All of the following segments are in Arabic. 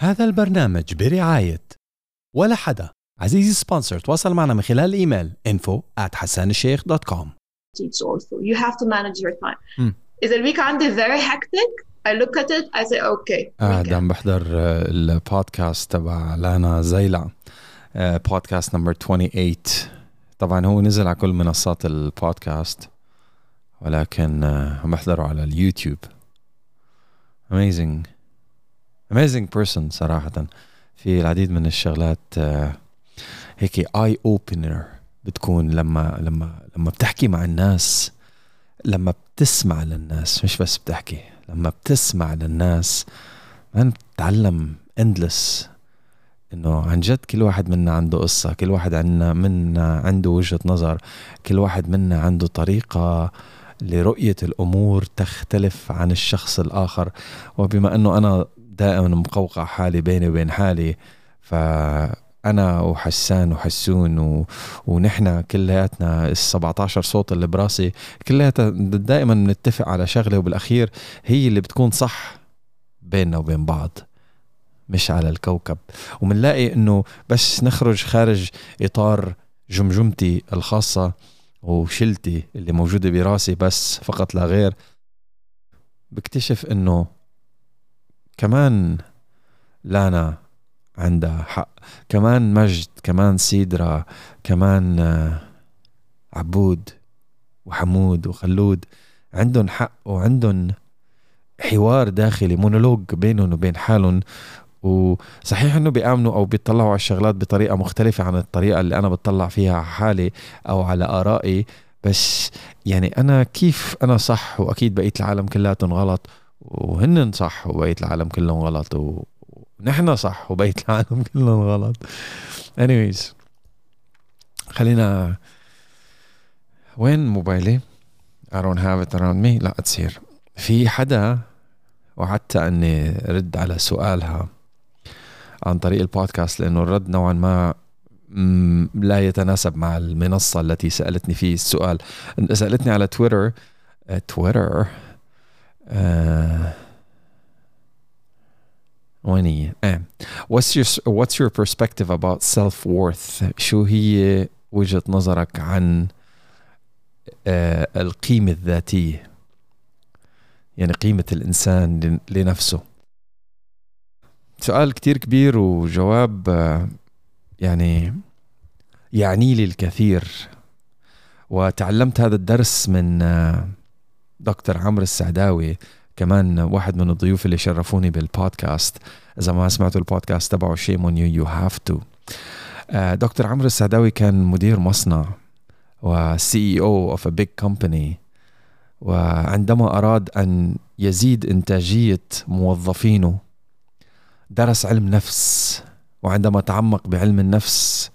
هذا البرنامج برعاية ولا حدا. عزيزي sponsor تواصل معنا من خلال الإيميل info at hassanalsheikh.com teach also. You have to manage your time. إذا ال week عندي very hectic? I look at it I say okay قاعد weekend. عم بحضر آه، البودكاست تبع لانا زيلع. آه، podcast number 28 طبعا هو نزل على كل منصات البودكاست ولكن آه، عم بحضره على اليوتيوب. Amazing. Amazing person صراحة. في العديد من الشغلات آه، هيك eye opener بتكون لما لما لما بتحكي مع الناس لما بتسمع للناس مش بس بتحكي لما بتسمع للناس man بتتعلم endless إنه عن جد كل واحد منا عنده قصة كل واحد عنا منا عنده وجهة نظر كل واحد منا عنده طريقة لرؤية الأمور تختلف عن الشخص الآخر. وبما أنه أنا دائما مقوقع حالي بيني وبين حالي فأنا وحسان وحسون و... ونحن كلياتنا ال 17 صوت اللي براسي كلياتنا دائما بنتفق على شغلة وبالأخير هي اللي بتكون صح بيننا وبين بعض مش على الكوكب. ومنلاقي إنه بس نخرج خارج إطار جمجمتي الخاصة وشلتي اللي موجودة براسي بس فقط لا غير بكتشف إنه كمان لانا عندها حق. كمان مجد كمان سيدرا كمان آه، عبود وحمود وخلود عندهم حق وعندهم حوار داخلي مونولوج بينهم وبين حالهم. وصحيح إنه بيآمنوا أو بيطلعوا على الشغلات بطريقة مختلفة عن الطريقة اللي أنا بتطلع فيها على حالي أو على آرائي. بس يعني أنا كيف أنا صح؟ وأكيد بقية العالم كلياتهم غلط. وهن صح وبقية العالم كلهم غلط و- ونحن صح وبقية العالم كلهم غلط. Anyways خلينا وين موبايلي؟ I don't have it around me. لا تصير. في حدا وعدت أني رد على سؤالها عن طريق البودكاست لأنه الرد نوعا ما لا يتناسب مع المنصة التي سألتني فيه السؤال. سألتني على تويتر تويتر آه، وين هي؟ آه. What's your What's your perspective about self worth؟ شو هي وجهة نظرك عن آه، القيمة الذاتية؟ يعني قيمة الإنسان لن- لنفسه سؤال كتير كبير وجواب يعني يعني لي الكثير وتعلمت هذا الدرس من آه، دكتور عمرو السعداوي كمان واحد من الضيوف اللي شرفوني بالبودكاست. إذا ما سمعتوا البودكاست تبعه شيم you you have to. آه، دكتور عمرو السعداوي كان مدير مصنع و CEO of a big company. وعندما أراد أن يزيد إنتاجية موظفينه درس علم نفس. وعندما تعمق بعلم النفس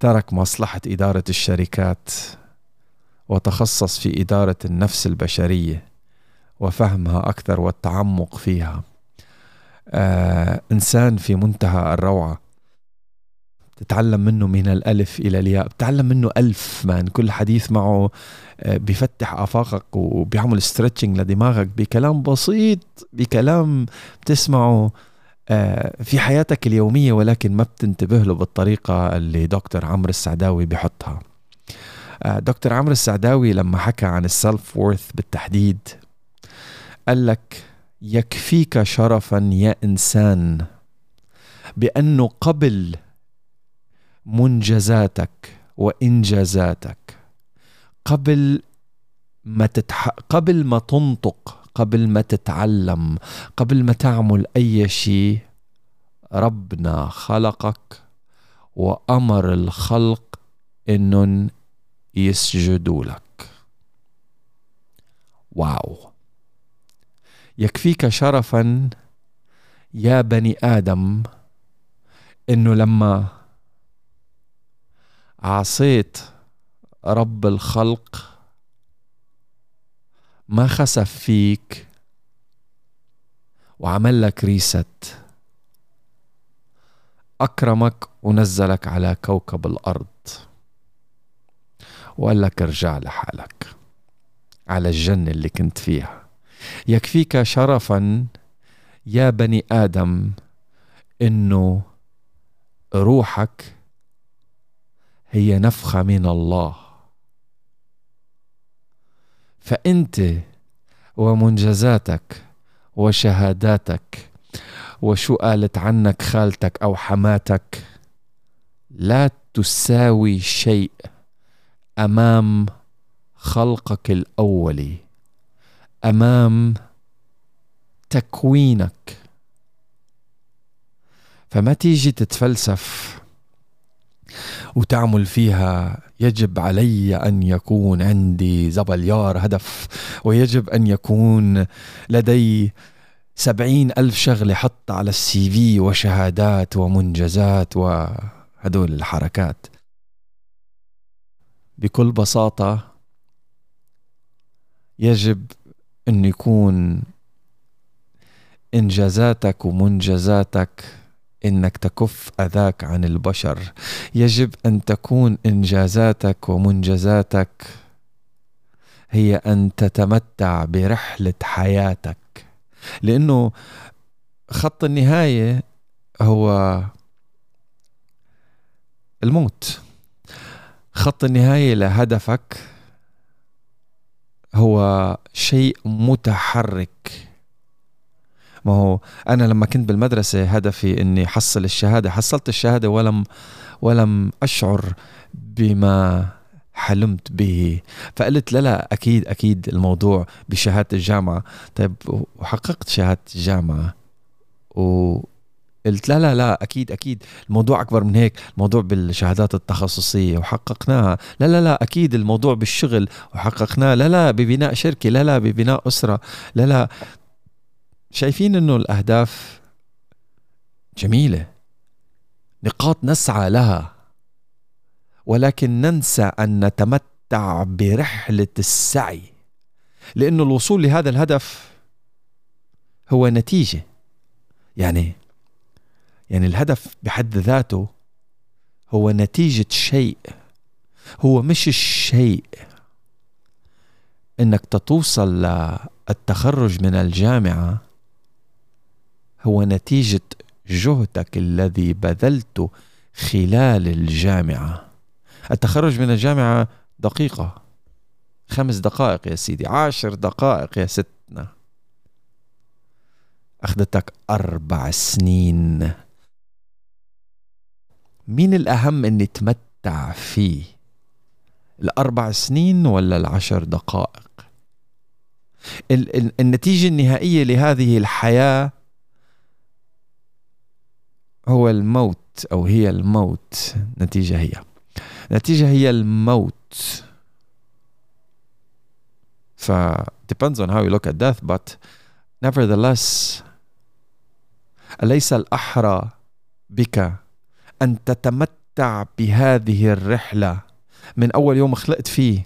ترك مصلحة إدارة الشركات. وتخصص في إدارة النفس البشرية وفهمها أكثر والتعمق فيها. آه إنسان في منتهى الروعة. تتعلم منه من الألف إلى الياء. بتعلم منه ألف man. كل حديث معه آه، بيفتح آفاقك وبيعمل stretching لدماغك بكلام بسيط بكلام بتسمعه. آه، في حياتك اليومية ولكن ما بتنتبه له بالطريقة اللي دكتور عمرو السعداوي بيحطها. آه، دكتور عمرو السعداوي لما حكى عن ال self worth بالتحديد قال لك يكفيك شرفا يا إنسان بأنه قبل منجزاتك وإنجازاتك قبل ما تتح... قبل ما تنطق قبل ما تتعلم قبل ما تعمل أي شيء ربنا خلقك وأمر الخلق إنهم يسجدوا لك واو. يكفيك شرفا يا بني آدم إنه لما عصيت رب الخلق ما خسف فيك وعمل لك ريست. أكرمك ونزلك على كوكب الأرض. وقال لك ارجع لحالك. على الجنة اللي كنت فيها. يكفيك شرفا يا بني آدم إنه روحك هي نفخة من الله. فأنت ومنجزاتك وشهاداتك وشو قالت عنك خالتك أو حماتك لا تساوي شيء. أمام خلقك الاولي أمام تكوينك. فما تيجي تتفلسف وتعمل فيها يجب علي أن يكون عندي زبليار هدف ويجب أن يكون لدي سبعين ألف شغلة حط على السي في وشهادات ومنجزات وهدول الحركات. بكل بساطة يجب أن يكون إنجازاتك ومنجزاتك إنك تكف أذاك عن البشر. يجب أن تكون إنجازاتك ومنجزاتك هي أن تتمتع برحلة حياتك. لأنه خط النهاية هو الموت. خط النهايه لهدفك هو شيء متحرك. ما هو أنا لما كنت بالمدرسة هدفي إني حصل الشهادة حصلت الشهادة ولم ولم أشعر بما حلمت به. فقلت لا لا أكيد أكيد الموضوع بشهادة الجامعة. طيب وحققت شهادة الجامعة و قلت لا لا لا أكيد أكيد. الموضوع أكبر من هيك. الموضوع بالشهادات التخصصية وحققناها. لا لا لا أكيد الموضوع بالشغل وحققناه. لا لا ببناء شركة. لا لا ببناء أسرة. لا لا. شايفين إنه الأهداف جميلة. نقاط نسعى لها. ولكن ننسى أن نتمتع برحلة السعي. لأنه الوصول لهذا الهدف هو نتيجة. يعني يعني الهدف بحد ذاته هو نتيجة شيء. هو مش الشيء إنك تتوصل للتخرج من الجامعة هو نتيجة جهدك الذي بذلته خلال الجامعة. التخرج من الجامعة دقيقة. خمس دقائق يا سيدي. عشر دقائق يا ستنا. أخذتك أربع سنين. مين الأهم أني تمتع فيه؟ الأربع سنين ولا العشر دقائق؟ النتيجة النهائية لهذه الحياة هو الموت أو هي الموت. نتيجة هي. نتيجة هي الموت. ف depends on how you look at death but nevertheless أليس الأحرى بك أن تتمتع بهذه الرحلة. من أول يوم خلقت فيه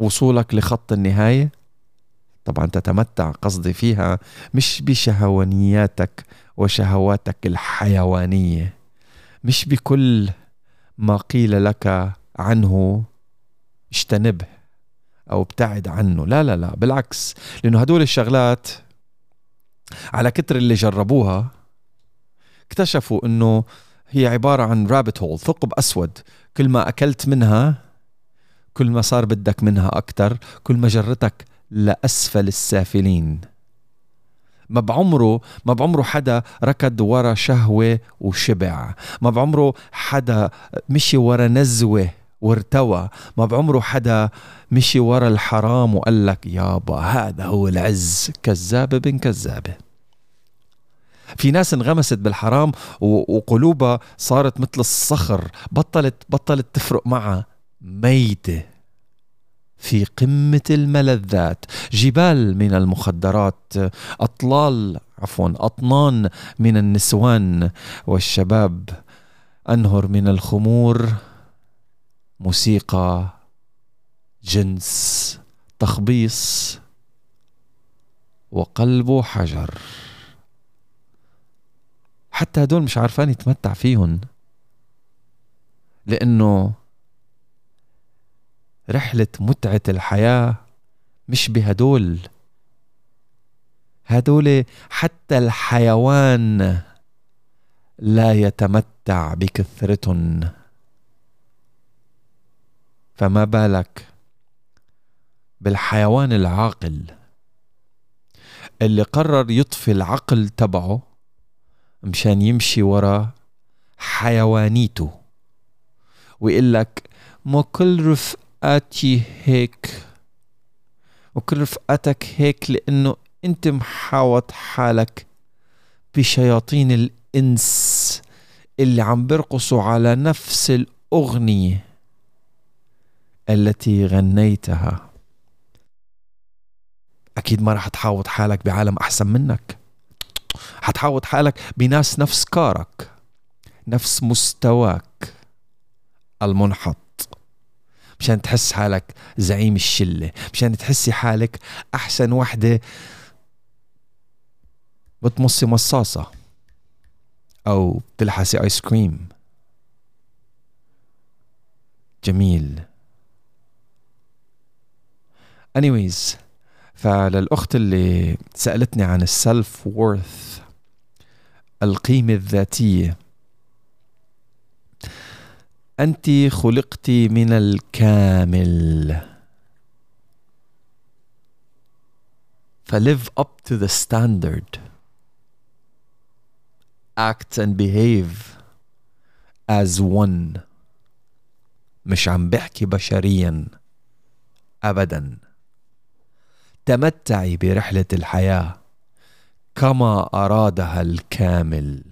لوصولك لخط النهاية. طبعا تتمتع قصدي فيها مش بشهوانياتك وشهواتك الحيوانية مش بكل ما قيل لك عنه اجتنبه أو ابتعد عنه. لا لا لا بالعكس لأنه هدول الشغلات على كتر اللي جربوها اكتشفوا إنه هي عبارة عن رابت هول ثقب أسود. كل ما أكلت منها كل ما صار بدك منها أكتر كل ما جرتك لأسفل السافلين. ما بعمره ما بعمره حدا ركض ورا شهوة وشبع. ما بعمره حدا مشي ورا نزوة وارتوى. ما بعمره حدا مشي ورا الحرام وقال لك يابا هذا هو العز. كذابة بن كذابة. في ناس انغمست بالحرام وقلوبها صارت مثل الصخر بطلت بطلت تفرق معها. ميتة في قمة الملذات. جبال من المخدرات أطلال عفوا أطنان من النسوان والشباب. أنهر من الخمور موسيقى جنس تخبيص وقلبه حجر. حتى هدول مش عارفان يتمتع فيهم لأنه رحلة متعة الحياة مش بهدول. هدول حتى الحيوان لا يتمتع بكثرتهم فما بالك بالحيوان العاقل اللي قرر يطفي العقل تبعه مشان يمشي ورا حيوانيته. ويقول لك ما كل رفقاتي هيك وكل رفقاتك هيك لأنه أنت محاوط حالك بشياطين الإنس اللي عم بيرقصوا على نفس الأغنية التي غنيتها. أكيد ما راح تحاوط حالك بعالم أحسن منك. حتحاوط حالك بناس نفس كارك نفس مستواك المنحط. مشان تحس حالك زعيم الشلة مشان تحسي حالك أحسن وحدة بتمصي مصاصة أو بتلحسي ايس كريم جميل. Anyways فللأخت اللي سألتني عن السلف وورث القيمة الذاتية أنت خلقت من الكامل. فlive up to the standard. Act and behave as one. مش عم بحكي بشريا أبداً. تمتعي برحلة الحياة كما أرادها الكامل.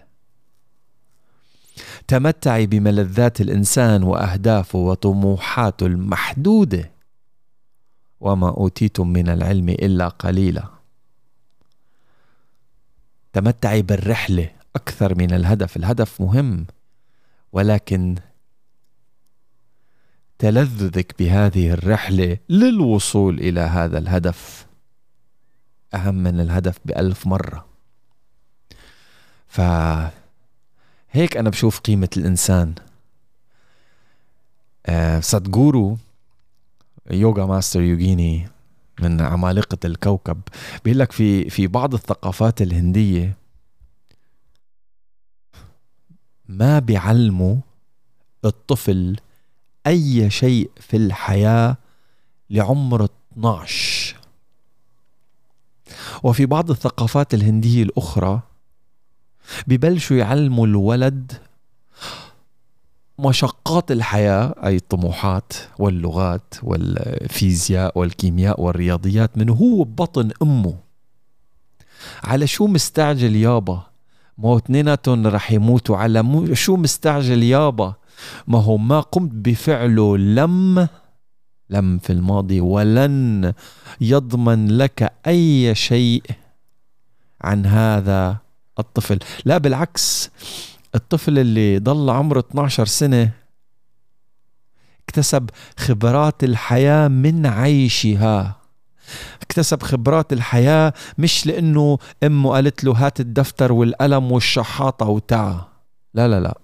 تمتعي بملذات الإنسان وأهدافه وطموحاته المحدودة وما أوتيتم من العلم إلا قليلا. تمتعي بالرحلة أكثر من الهدف. الهدف مهم ولكن تلذذك بهذه الرحلة للوصول إلى هذا الهدف. أهم من الهدف بألف مرة. ف هيك أنا بشوف قيمة الإنسان. آه سادجورو يوغا ماستر يوغيني من عمالقة الكوكب بيقول لك في في بعض الثقافات الهندية ما بيعلموا الطفل أي شيء في الحياة لعمر 12 وفي بعض الثقافات الهندية الأخرى ببلشوا يعلموا الولد مشقات الحياة أي الطموحات واللغات والفيزياء والكيمياء والرياضيات من هو ببطن أمه. على شو مستعجل يابا؟ ما هو اثنيناتهم رح يموتوا. على شو مستعجل يابا؟ ما هو ما قمت بفعله لم لم في الماضي ولن يضمن لك أي شيء عن هذا الطفل. لا بالعكس الطفل اللي ضل عمره 12 سنة اكتسب خبرات الحياة من عيشها. اكتسب خبرات الحياة مش لأنه أمه قالت له هات الدفتر والقلم والشحاطة وتعا. لا لا لا.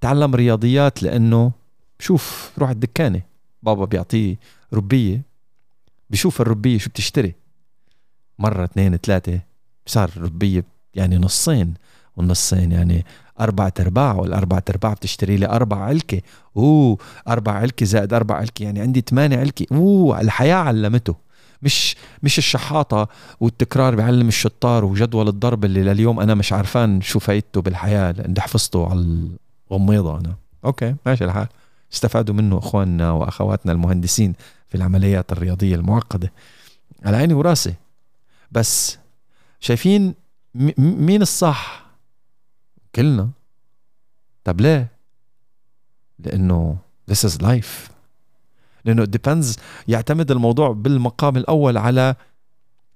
تعلم رياضيات لأنه شوف روح الدكانة. بابا بيعطيه ربية بشوف الربية شو بتشتري. مرة اثنين ثلاثة صار ربيه يعني نصين والنصين يعني أربعة أرباع والأربعة أرباع بتشتري لي أربع علكة. أوه أربع علكة زائد أربع علكة يعني عندي ثمانية علكة. أوه الحياة علمته. مش مش الشحاطة والتكرار بيعلم الشطار وجدول الضرب اللي لليوم أنا مش عارفان شو فايدته بالحياة. لأن حفظته على غميضة أنا. أوكي ماشي الحال. استفادوا منه أخواننا وأخواتنا المهندسين في العمليات الرياضية المعقدة. على عيني وراسي. بس شايفين مين الصح؟ كلنا. طب ليه؟ لأنه this is life. لأنه depends يعتمد الموضوع بالمقام الأول على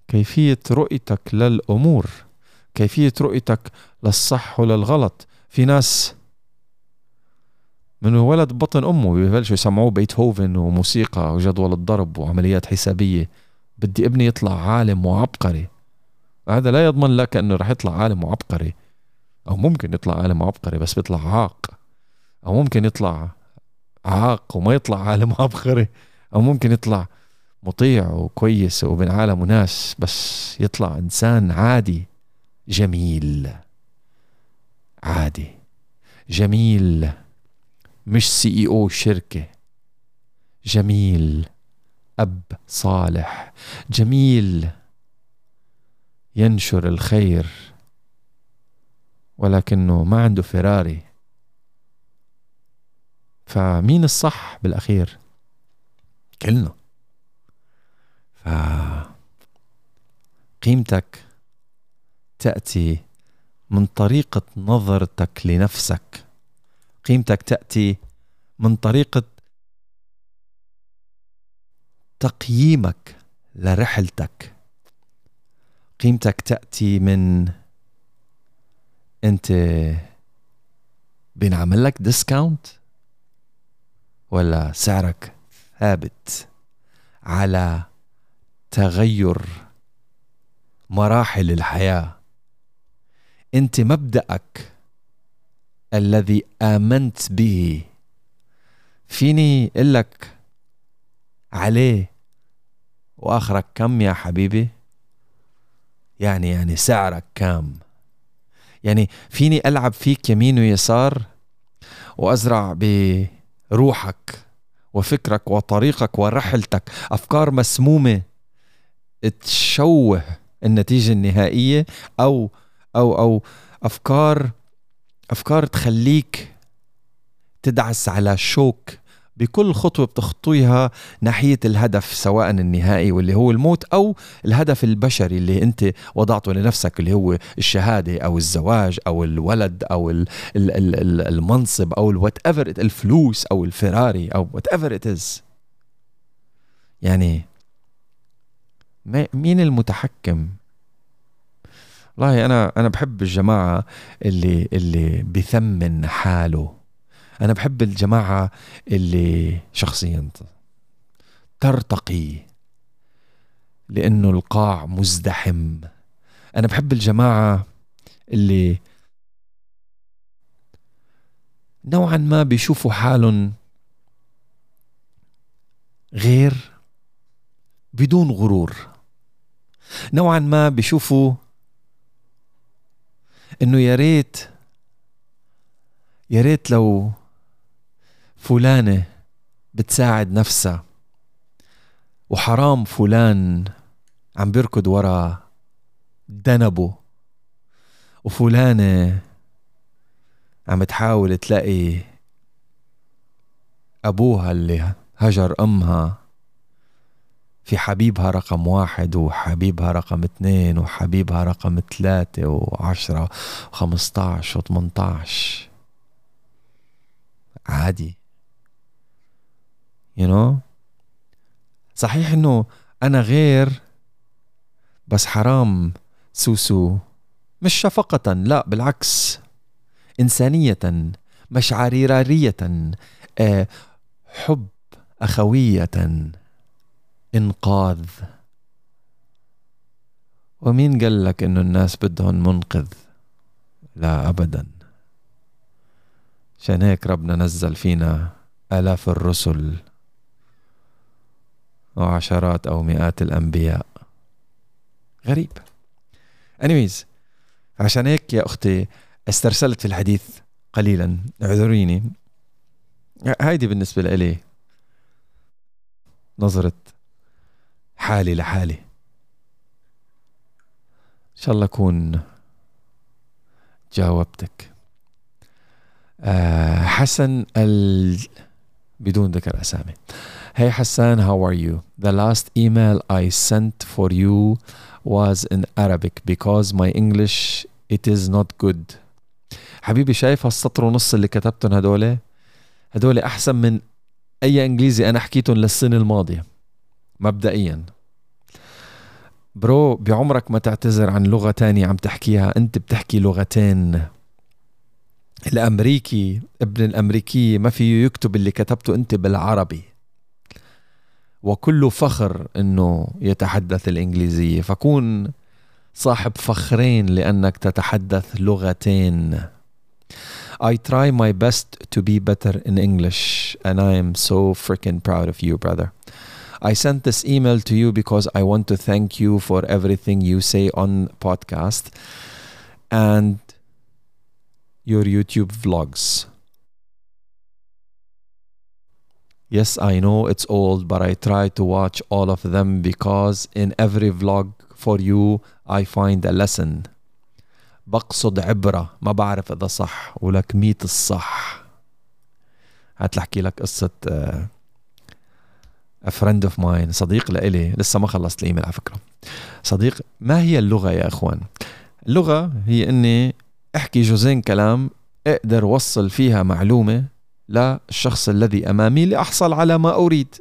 كيفية رؤيتك للأمور كيفية رؤيتك للصح وللغلط. في ناس من ولد بطن أمه ببلشوا يسمعوه بيتهوفن وموسيقى وجدول الضرب وعمليات حسابية. بدي ابني يطلع عالم وعبقري. هذا لا يضمن لك إنه رح يطلع عالم وعبقري. أو ممكن يطلع عالم وعبقري بس بيطلع عاق. أو ممكن يطلع عاق وما يطلع عالم وعبقري. أو ممكن يطلع مطيع وكويس وبين عالم وناس بس يطلع إنسان عادي. جميل. عادي. جميل. مش سي إي أو شركة. جميل. أب صالح. جميل. ينشر الخير. ولكنه ما عنده فيراري فمين الصح بالأخير؟ كلنا. ف قيمتك تأتي من طريقة نظرتك لنفسك. قيمتك تأتي من طريقة تقييمك لرحلتك. قيمتك تأتي من أنت بينعمل لك ديسكاونت ولا سعرك ثابت على تغير مراحل الحياة. أنت مبدأك الذي آمنت به. فيني أقول لك عليه. وآخرك كم يا حبيبي؟ يعني يعني سعرك كام يعني فيني ألعب فيك يمين ويسار وأزرع بروحك وفكرك وطريقك ورحلتك. أفكار مسمومة تشوه النتيجة النهائية أو أو أو أفكار أفكار تخليك تدعس على شوك بكل خطوة بتخطوها ناحية الهدف سواء النهائي واللي هو الموت أو الهدف البشري اللي أنت وضعته لنفسك اللي هو الشهادة أو الزواج أو الولد أو المنصب أو ال whatever الفلوس أو الفراري أو whatever it is يعني مين المتحكم؟ والله أنا أنا بحب الجماعة اللي اللي بثمن حاله. أنا بحب الجماعة اللي شخصيا ترتقي لأنه القاع مزدحم. أنا بحب الجماعة اللي نوعا ما بيشوفوا حالهم غير بدون غرور. نوعا ما بيشوفوا إنه يا ريت يا ريت لو فلانة بتساعد نفسها. وحرام فلان عم بيركض ورا دنبه. وفلانة عم تحاول تلاقي أبوها اللي هجر أمها. في حبيبها رقم واحد وحبيبها رقم اثنين وحبيبها رقم ثلاثة وعشرة وخمسطعش وثمنطعش عادي. You know? صحيح إنه أنا غير بس حرام. سوسو مش شفقة لا بالعكس. إنسانية مشاعريرية آه، حب أخوية. إنقاذ. ومين قال لك إنه الناس بدهم منقذ؟ لا أبدا. عشان هيك ربنا نزل فينا آلاف الرسل وعشرات أو مئات الأنبياء. غريب. Anyways عشان هيك يا أختي استرسلت في الحديث قليلا. اعذريني. هيدي بالنسبة لإلي نظرة حالي لحالي. إن شاء الله أكون جاوبتك. آه حسن ال... بدون ذكر أسامي. Hey Hassan, how are you? The last email I sent for you was in Arabic because my English it is not good. حبيبي شايف هالسطر ونص اللي كتبتهم هدول؟ هدول أحسن من أي إنجليزي أنا حكيتهم للسنة الماضية. مبدئيا. برو بعمرك ما تعتذر عن لغة تانية عم تحكيها. أنت بتحكي لغتين. الأمريكي ابن الأمريكية ما فيه يكتب اللي كتبته أنت بالعربي. وكل فخر أنه يتحدث الإنجليزية. فكون صاحب فخرين لأنك تتحدث لغتين. I try my best to be better in English and I am so freaking proud of you brother. I sent this email to you because I want to thank you for everything you say on podcast and your YouTube vlogs. Yes, I know it's old, but I try to watch all of them because in every vlog for you I find a lesson. بقصد عبرة ما بعرف إذا صح ولك ميت الصح هات لحكي لك قصة friend of mine صديق لإلي لسه ما خلصت الإيميل على فكرة. صديق ما هي اللغة يا إخوان؟ اللغة هي إني أحكي جزئين كلام أقدر وصل فيها معلومة للشخص الذي أمامي لأحصل على ما أريد.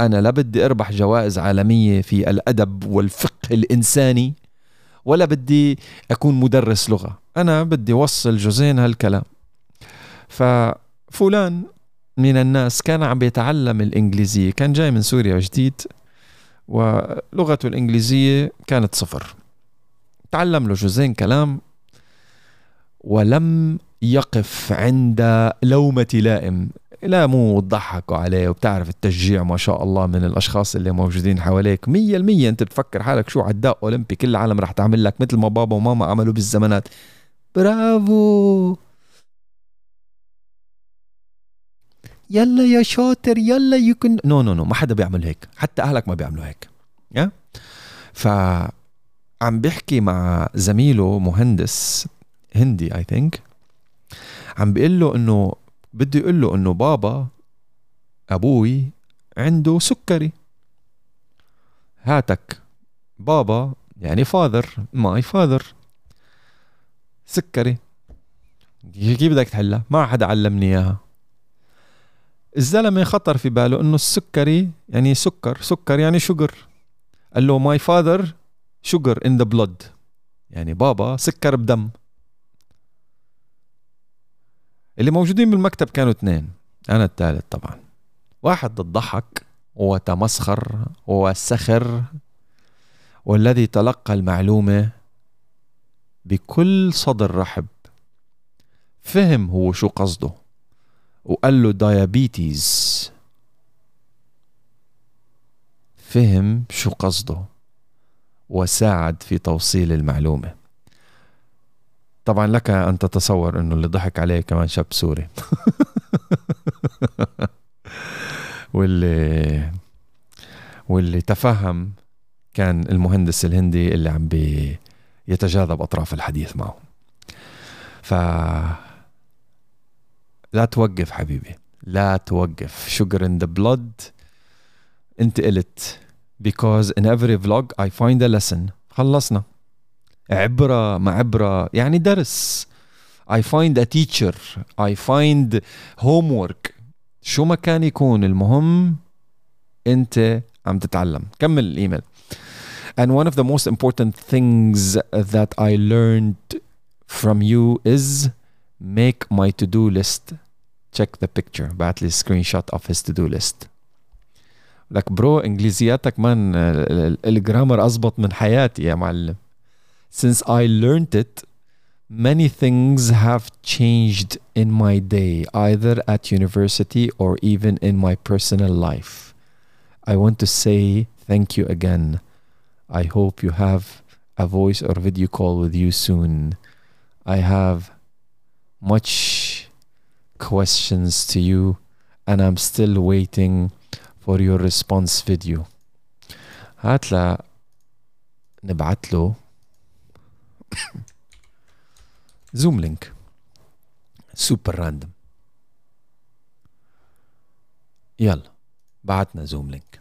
أنا لا بدي أربح جوائز عالمية في الأدب والفقه الإنساني ولا بدي أكون مدرس لغة. أنا بدي وصل جزئين هالكلام. ففلان من الناس كان عم يتعلم الإنجليزية كان جاي من سوريا جديد ولغته الإنجليزية كانت صفر. تعلم له جزئين كلام ولم يقف عند لومة لائم. لا مو تضحكوا عليه وبتعرف التشجيع ما شاء الله من الأشخاص اللي موجودين حواليك. مية المية أنت بتفكر حالك شو عداء أولمبي كل العالم رح تعمل لك مثل ما بابا وماما عملوا بالزمانات. برافو! يلا يا شاطر يلا you can نو نو نو ما حدا بيعمل هيك. حتى أهلك ما بيعملوا هيك. يا ف عم بيحكي مع زميله مهندس هندي I think عم بيقول له إنه بده يقول له إنه بابا أبوي عنده سكري. هاتك. بابا يعني father my father سكري. كيف بدك تحلها؟ ما حدا علمني إياها. الزلمة خطر في باله إنه السكري يعني سكر سكر يعني sugar. قال له my father sugar in the blood يعني بابا سكر بدم. اللي موجودين بالمكتب كانوا اثنين أنا الثالث طبعا. واحد تضحك وتمسخر وسخر والذي تلقى المعلومة بكل صدر رحب. فهم هو شو قصده. وقال له دايابيتيز فهم شو قصده. وساعد في توصيل المعلومة. طبعا لك أن تتصور إنه اللي ضحك عليه كمان شاب سوري. واللي واللي تفهم كان المهندس الهندي اللي عم بيتجاذب أطراف الحديث معه. ف لا توقف حبيبي لا توقف sugar in the blood انت قلت because in every vlog I find a lesson خلصنا عبرة مع عبرة يعني درس I find a teacher I find homework شو ما كان يكون المهم انت عم تتعلم كمل الايميل and one of the most important things that I learned from you is make my to-do list check the picture بعت لي سكرين شوت of his to-do list لك برو انجليزياتك مان الجرامر اضبط من حياتي يا معلم since I learned it, many things have changed in my day, either at university or even in my personal life. I want to say thank you again. I hope you have a voice or video call with you soon. I have much questions to you and I'm still waiting for your response video. هات نبعت له زوم لينك سوبر راندوم يلا بعتنا Zoom link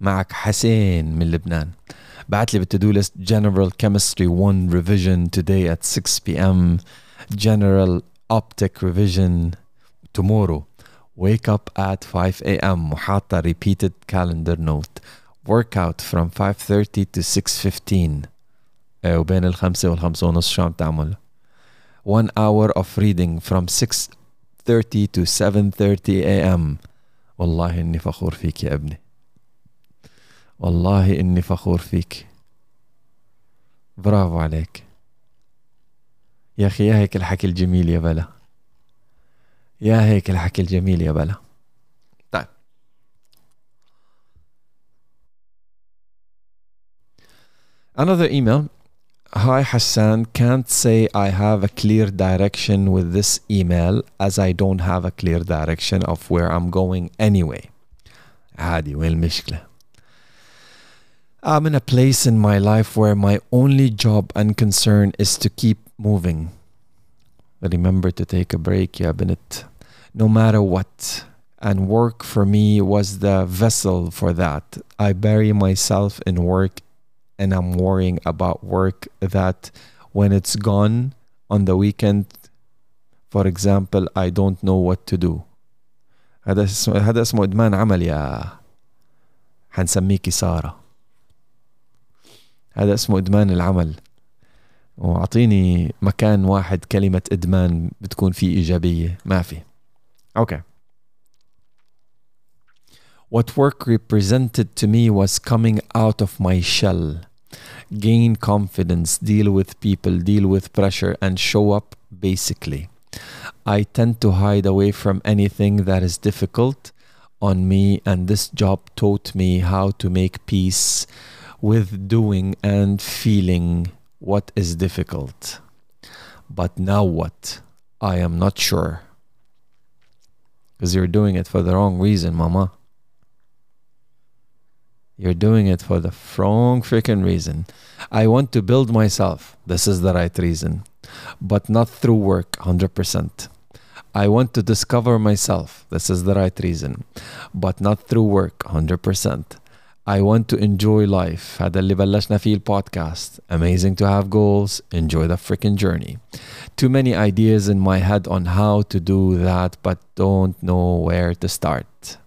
معك حسين من لبنان بعت لي بالتدو ليست General Chemistry 1 revision today at 6 p.m. General Optic revision tomorrow wake up at 5 a.m. وحاطة repeated calendar note workout from 5:30 to 6:15 وبين الخمسة والخمسة ونص شو عم تعمل one hour of reading from 6:30 to 7:30 a.m. والله إني فخور فيك يا ابني والله إني فخور فيك برافو عليك يا أخي يا هيك الحكي الجميل يا بلا يا هيك الحكي الجميل يا بلا طيب Another email Hi Hassan, can't say I have a clear direction with this email as I don't have a clear direction of where I'm going anyway. عادي وين المشكلة؟ I'm in a place in my life where my only job and concern is to keep moving. Remember to take a break, يا بنت. No matter what. And work for me was the vessel for that. I bury myself in work and I'm worrying about work that when it's gone on the weekend, for example, I don't know what to do. هذا اسمه هذا اسمه ادمان عمل يا حنسميكي ساره هذا اسمه ادمان العمل واعطيني مكان واحد كلمه ادمان بتكون فيه ايجابيه ما في اوكي What work represented to me was coming out of my shell, gain confidence, deal with people, deal with pressure, and show up basically. I tend to hide away from anything that is difficult on me, and this job taught me how to make peace with doing and feeling what is difficult. But now what? I am not sure. Because you're doing it for the wrong reason, mama. You're doing it for the wrong freaking reason. I want to build myself. This is the right reason. But not through work, 100%. I want to discover myself. This is the right reason. But not through work, 100%. I want to enjoy life. هذا اللي بلشنا فيه البودكاست. Amazing to have goals. Enjoy the freaking journey. Too many ideas in my head on how to do that, but don't know where to start.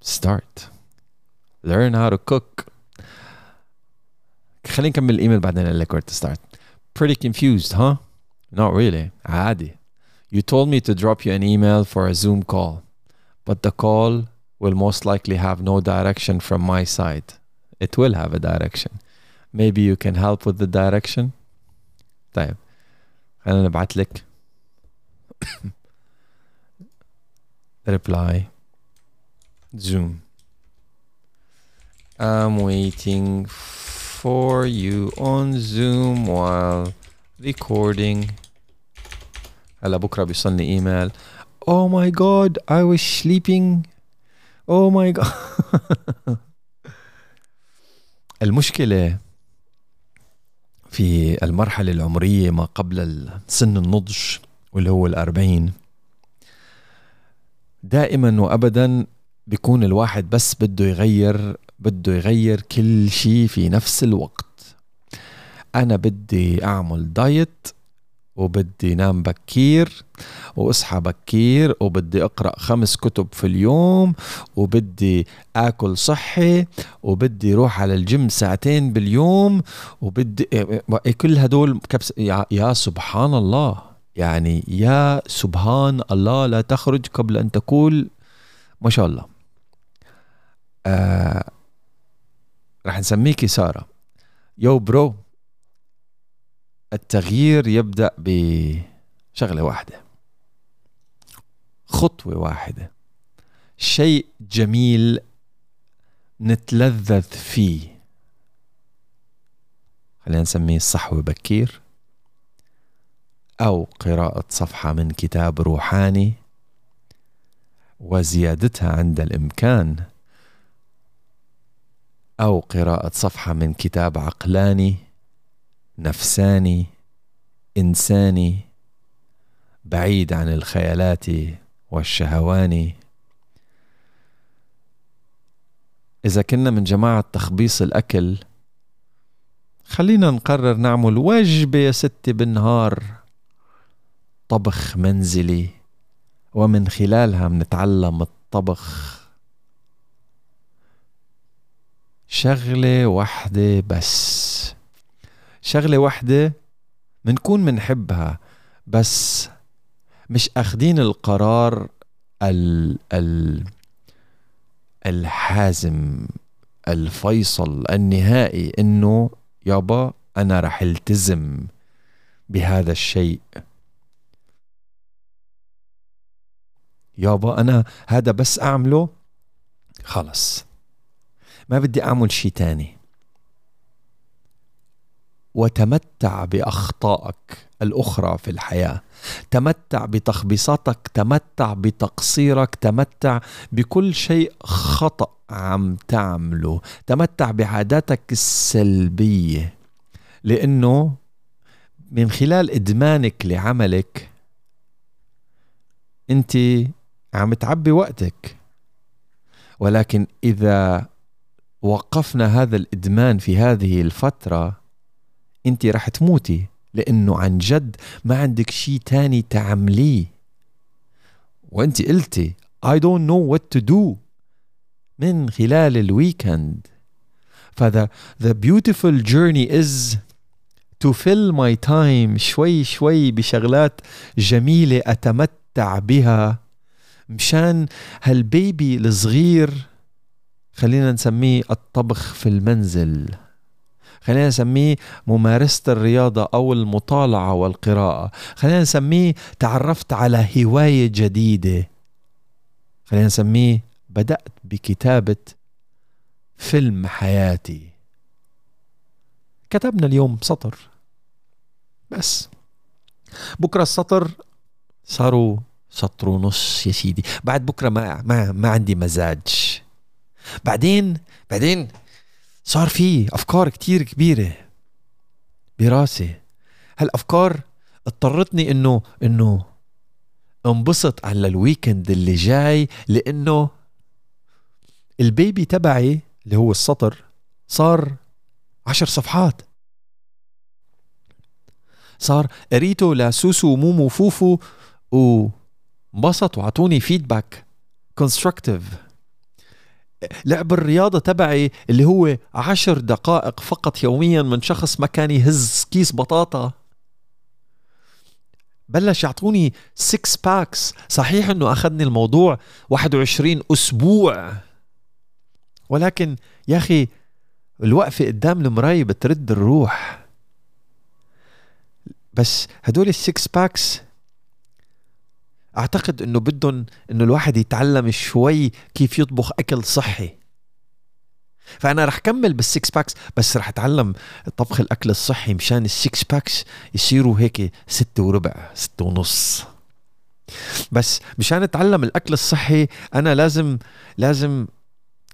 Start. Learn how to cook. خلينا نكمل الايميل بعدين اقول لك where to start. Pretty confused, huh? Not really. عادي. You told me to drop you an email for a Zoom call, but the call will most likely have no direction from my side. It will have a direction. Maybe you can help with the direction. طيب خلينا نبعت لك reply Zoom. I'm waiting for you on Zoom while recording. هلا بكره بيوصلني ايميل Oh my god I was sleeping Oh my god. المشكلة في المرحلة العمرية ما قبل سن النضج واللي هو الأربعين دائما وأبدا بيكون الواحد بس بده يغير بده يغير كل شيء في نفس الوقت. أنا بدي أعمل دايت وبدي نام بكير وأصحى بكير وبدي أقرأ خمس كتب في اليوم وبدي آكل صحي وبدي أروح على الجيم ساعتين باليوم وبدي كل هدول كبس يا سبحان الله. يعني يا سبحان الله لا تخرج قبل أن تقول ما شاء الله. آه رح نسميكي سارة. you bro. التغيير يبدأ بشغلة واحدة. خطوة واحدة. شيء جميل نتلذذ فيه. خلينا نسميه الصحوه بكير. أو قراءة صفحة من كتاب روحاني. وزيادتها عند الإمكان. أو قراءة صفحة من كتاب عقلاني. نفساني إنساني بعيد عن الخيالات والشهواني إذا كنا من جماعة تخبيص الأكل خلينا نقرر نعمل وجبة يا ستي بالنهار طبخ منزلي. ومن خلالها منتعلم الطبخ. شغلة واحدة بس. شغلة واحدة منكون منحبها بس مش أخدين القرار ال ال الحازم الفيصل النهائي إنه يابا أنا رح التزم بهذا الشيء. يابا أنا هذا بس أعمله؟ خلص. ما بدي أعمل شيء تاني. وتمتع بأخطائك الأخرى في الحياة. تمتع بتخبيصاتك تمتع بتقصيرك تمتع بكل شيء خطأ عم تعمله. تمتع بعاداتك السلبية لأنه من خلال إدمانك لعملك أنت عم تعبي وقتك. ولكن إذا وقفنا هذا الإدمان في هذه الفترة انت رح تموتي لأنه عن جد ما عندك شيء تاني تعمليه. وانت قلتي I don't know what to do. من خلال الويكند فذا the beautiful journey is to fill my time شوي شوي بشغلات جميلة أتمتع بها. مشان هالبيبي الصغير خلينا نسميه الطبخ في المنزل. خلينا نسميه ممارسة الرياضة أو المطالعة والقراءة. خلينا نسميه تعرفت على هواية جديدة. خلينا نسميه بدأت بكتابة فيلم حياتي. كتبنا اليوم سطر. بس. بكرة السطر صاروا سطر ونص يا سيدي. بعد بكرة ما, ما, ما عندي مزاج. بعدين بعدين صار في أفكار كتير كبيرة براسي. هالأفكار اضطرتني إنه إنه انبسط على الويكند اللي جاي لإنه ال paper تبعي اللي هو السطر صار عشر صفحات. صار قريته لسوسو ومومو وفوفو وانبسطوا وأعطوني feedback constructive لعب الرياضة تبعي اللي هو عشر دقائق فقط يوميا من شخص ما كان يهز كيس بطاطا. بلش يعطوني 6 packs صحيح إنه أخذني الموضوع 21 أسبوع. ولكن يا أخي الوقفة قدام المراية بترد الروح. بس هدول ال six packs أعتقد إنه بدهم إنه الواحد يتعلم شوي كيف يطبخ أكل صحي. فأنا رح كمل بال six packs بس رح أتعلم طبخ الأكل الصحي مشان ال six packs يصيروا هيك ستة وربع ستة ونص. بس مشان أتعلم الأكل الصحي أنا لازم لازم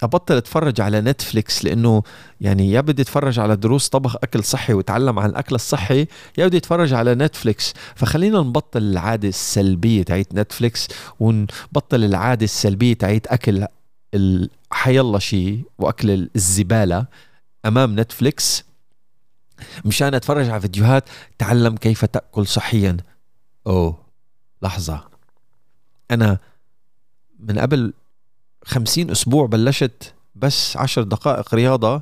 أبطل أتفرج على نتفليكس لأنه يعني يا بدي أتفرج على دروس طبخ أكل صحي وأتعلم عن الأكل الصحي يا بدي أتفرج على نتفليكس. فخلينا نبطل العادة السلبية تاعت نتفليكس ونبطل العادة السلبية تاعت أكل حيالله شيء وأكل الزبالة أمام نتفليكس. مشان أتفرج على فيديوهات تعلم كيف تأكل صحيا. أوه لحظة. أنا من قبل خمسين أسبوع بلشت بس عشر دقائق رياضة.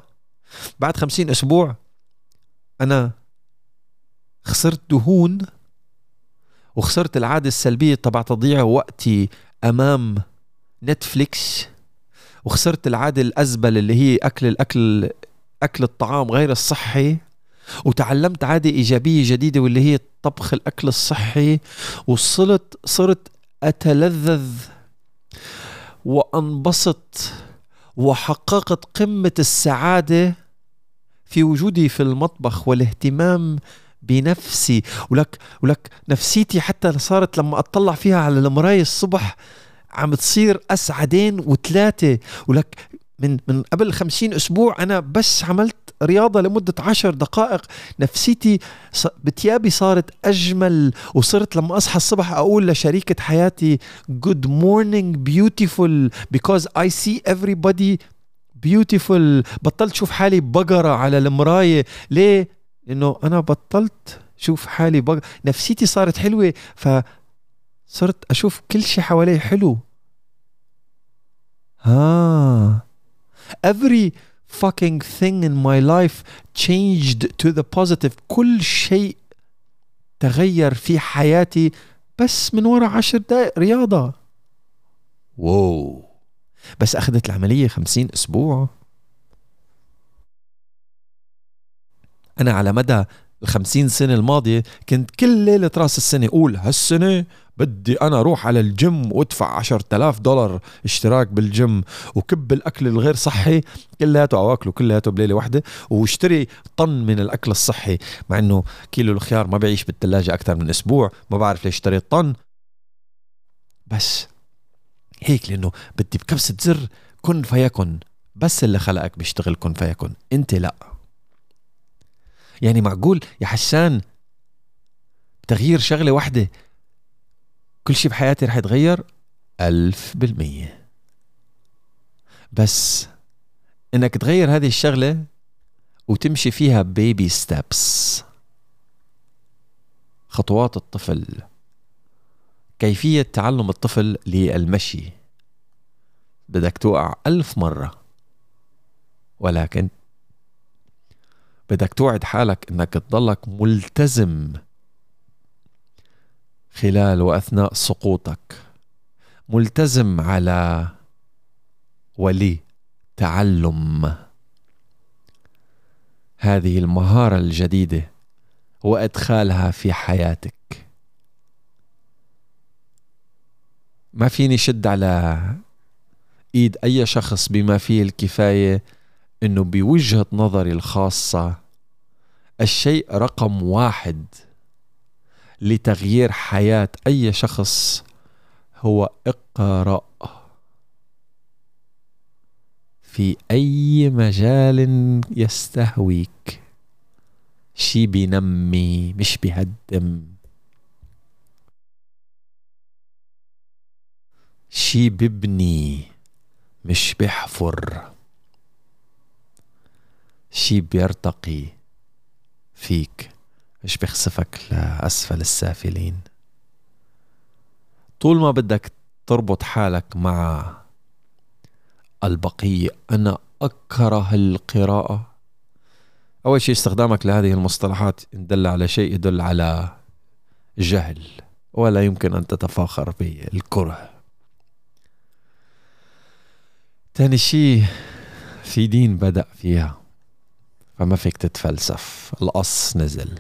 بعد خمسين أسبوع أنا خسرت دهون وخسرت العادة السلبية تبع تضييع وقتي أمام نتفليكس وخسرت العادة الأزبل اللي هي أكل الأكل أكل الطعام غير الصحي وتعلمت عادة إيجابية جديدة واللي هي طبخ الأكل الصحي وصلت صرت أتلذذ. وأنبسط وحققت قمة السعادة في وجودي في المطبخ والاهتمام بنفسي. ولك ولك نفسيتي حتى صارت لما أطلع فيها على المراية الصبح عم تصير أسعدين وثلاثة. ولك من من قبل خمسين أسبوع أنا بس عملت رياضة لمدة عشر دقائق. نفسيتي بتيابي صارت أجمل وصرت لما أصحى الصبح أقول لشريكة حياتي good morning beautiful because I see everybody beautiful. بطلت شوف حالي بقرة على المراية. ليه؟ لأنه أنا بطلت شوف حالي بقرة نفسيتي صارت حلوة فصرت أشوف كل شيء حوالي حلو. ها every fucking thing in my life changed to the positive. كل شيء تغير في حياتي بس من وراء عشر دقائق رياضة. واو. بس أخذت العملية خمسين أسبوع. أنا على مدى الخمسين سنة الماضية كنت كل ليلة رأس السنة أقول هالسنة بدي أنا أروح على الجيم وأدفع 10000 دولار اشتراك بالجيم وكب الأكل الغير صحي كلياته أو أكله كلياته بليلة واحدة واشتري طن من الأكل الصحي مع إنه كيلو الخيار ما بيعيش بالثلاجه أكثر من أسبوع ما بعرف ليش اشتريت طن. بس هيك لأنه بدي بكبسة زر كن فيكن بس اللي خلقك بيشتغل كن فيكن أنت لا. يعني معقول يا حسان تغيير شغلة واحدة كل شيء بحياتي رح يتغير؟ ألف بالمية. بس إنك تغير هذه الشغلة وتمشي فيها بيبي ستيبس خطوات الطفل. كيفية تعلم الطفل للمشي. بدك توقع ألف مرة. ولكن بدك توعد حالك إنك تضلك ملتزم. خلال وأثناء سقوطك. ملتزم على ولي تعلم. هذه المهارة الجديدة وإدخالها في حياتك. ما فيني شد على إيد أي شخص بما فيه الكفاية إنه بوجهة نظري الخاصة الشيء رقم واحد لتغيير حياة أي شخص هو اقرأ في أي مجال يستهويك. شي بينمي مش بيهدم شي ببني مش بيحفر شي بيرتقي فيك. مش بيخسفك لأسفل السافلين. طول ما بدك تربط حالك مع البقية أنا أكره القراءة. أول شيء استخدامك لهذه المصطلحات إن دل على شيء يدل على جهل ولا يمكن أن تتفاخر بالكره. تاني شيء في دين بدأ فيها فما فيك تتفلسف القص نزل.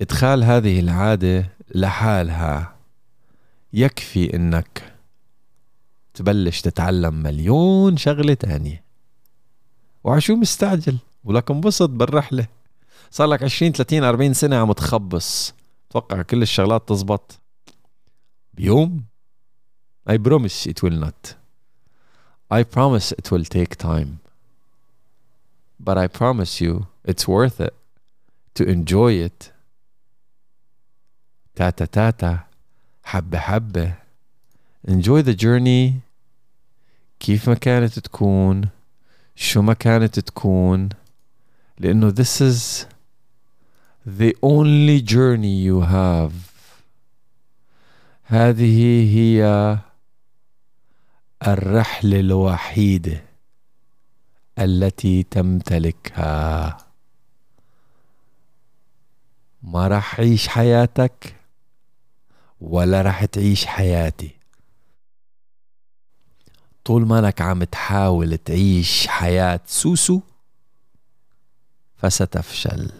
إدخال هذه العادة لحالها يكفي إنك تبلش تتعلم مليون شغلة تانية. وعشو مستعجل؟ ولك انبسط بالرحلة. صار لك 20 30 40 سنة عم تخبص. توقع كل الشغلات تزبط. بيوم I promise it will not. I promise it will take time. But I promise you it's worth it to enjoy it. تاتا تاتا حبة حبة enjoy the journey كيف ما كانت تكون شو ما كانت تكون لأنه this is the only journey you have هذه هي الرحله الوحيده التي تمتلكها. ما راح عيش حياتك ولا راح تعيش حياتي. طول ما انك عم تحاول تعيش حياة سوسو فستفشل.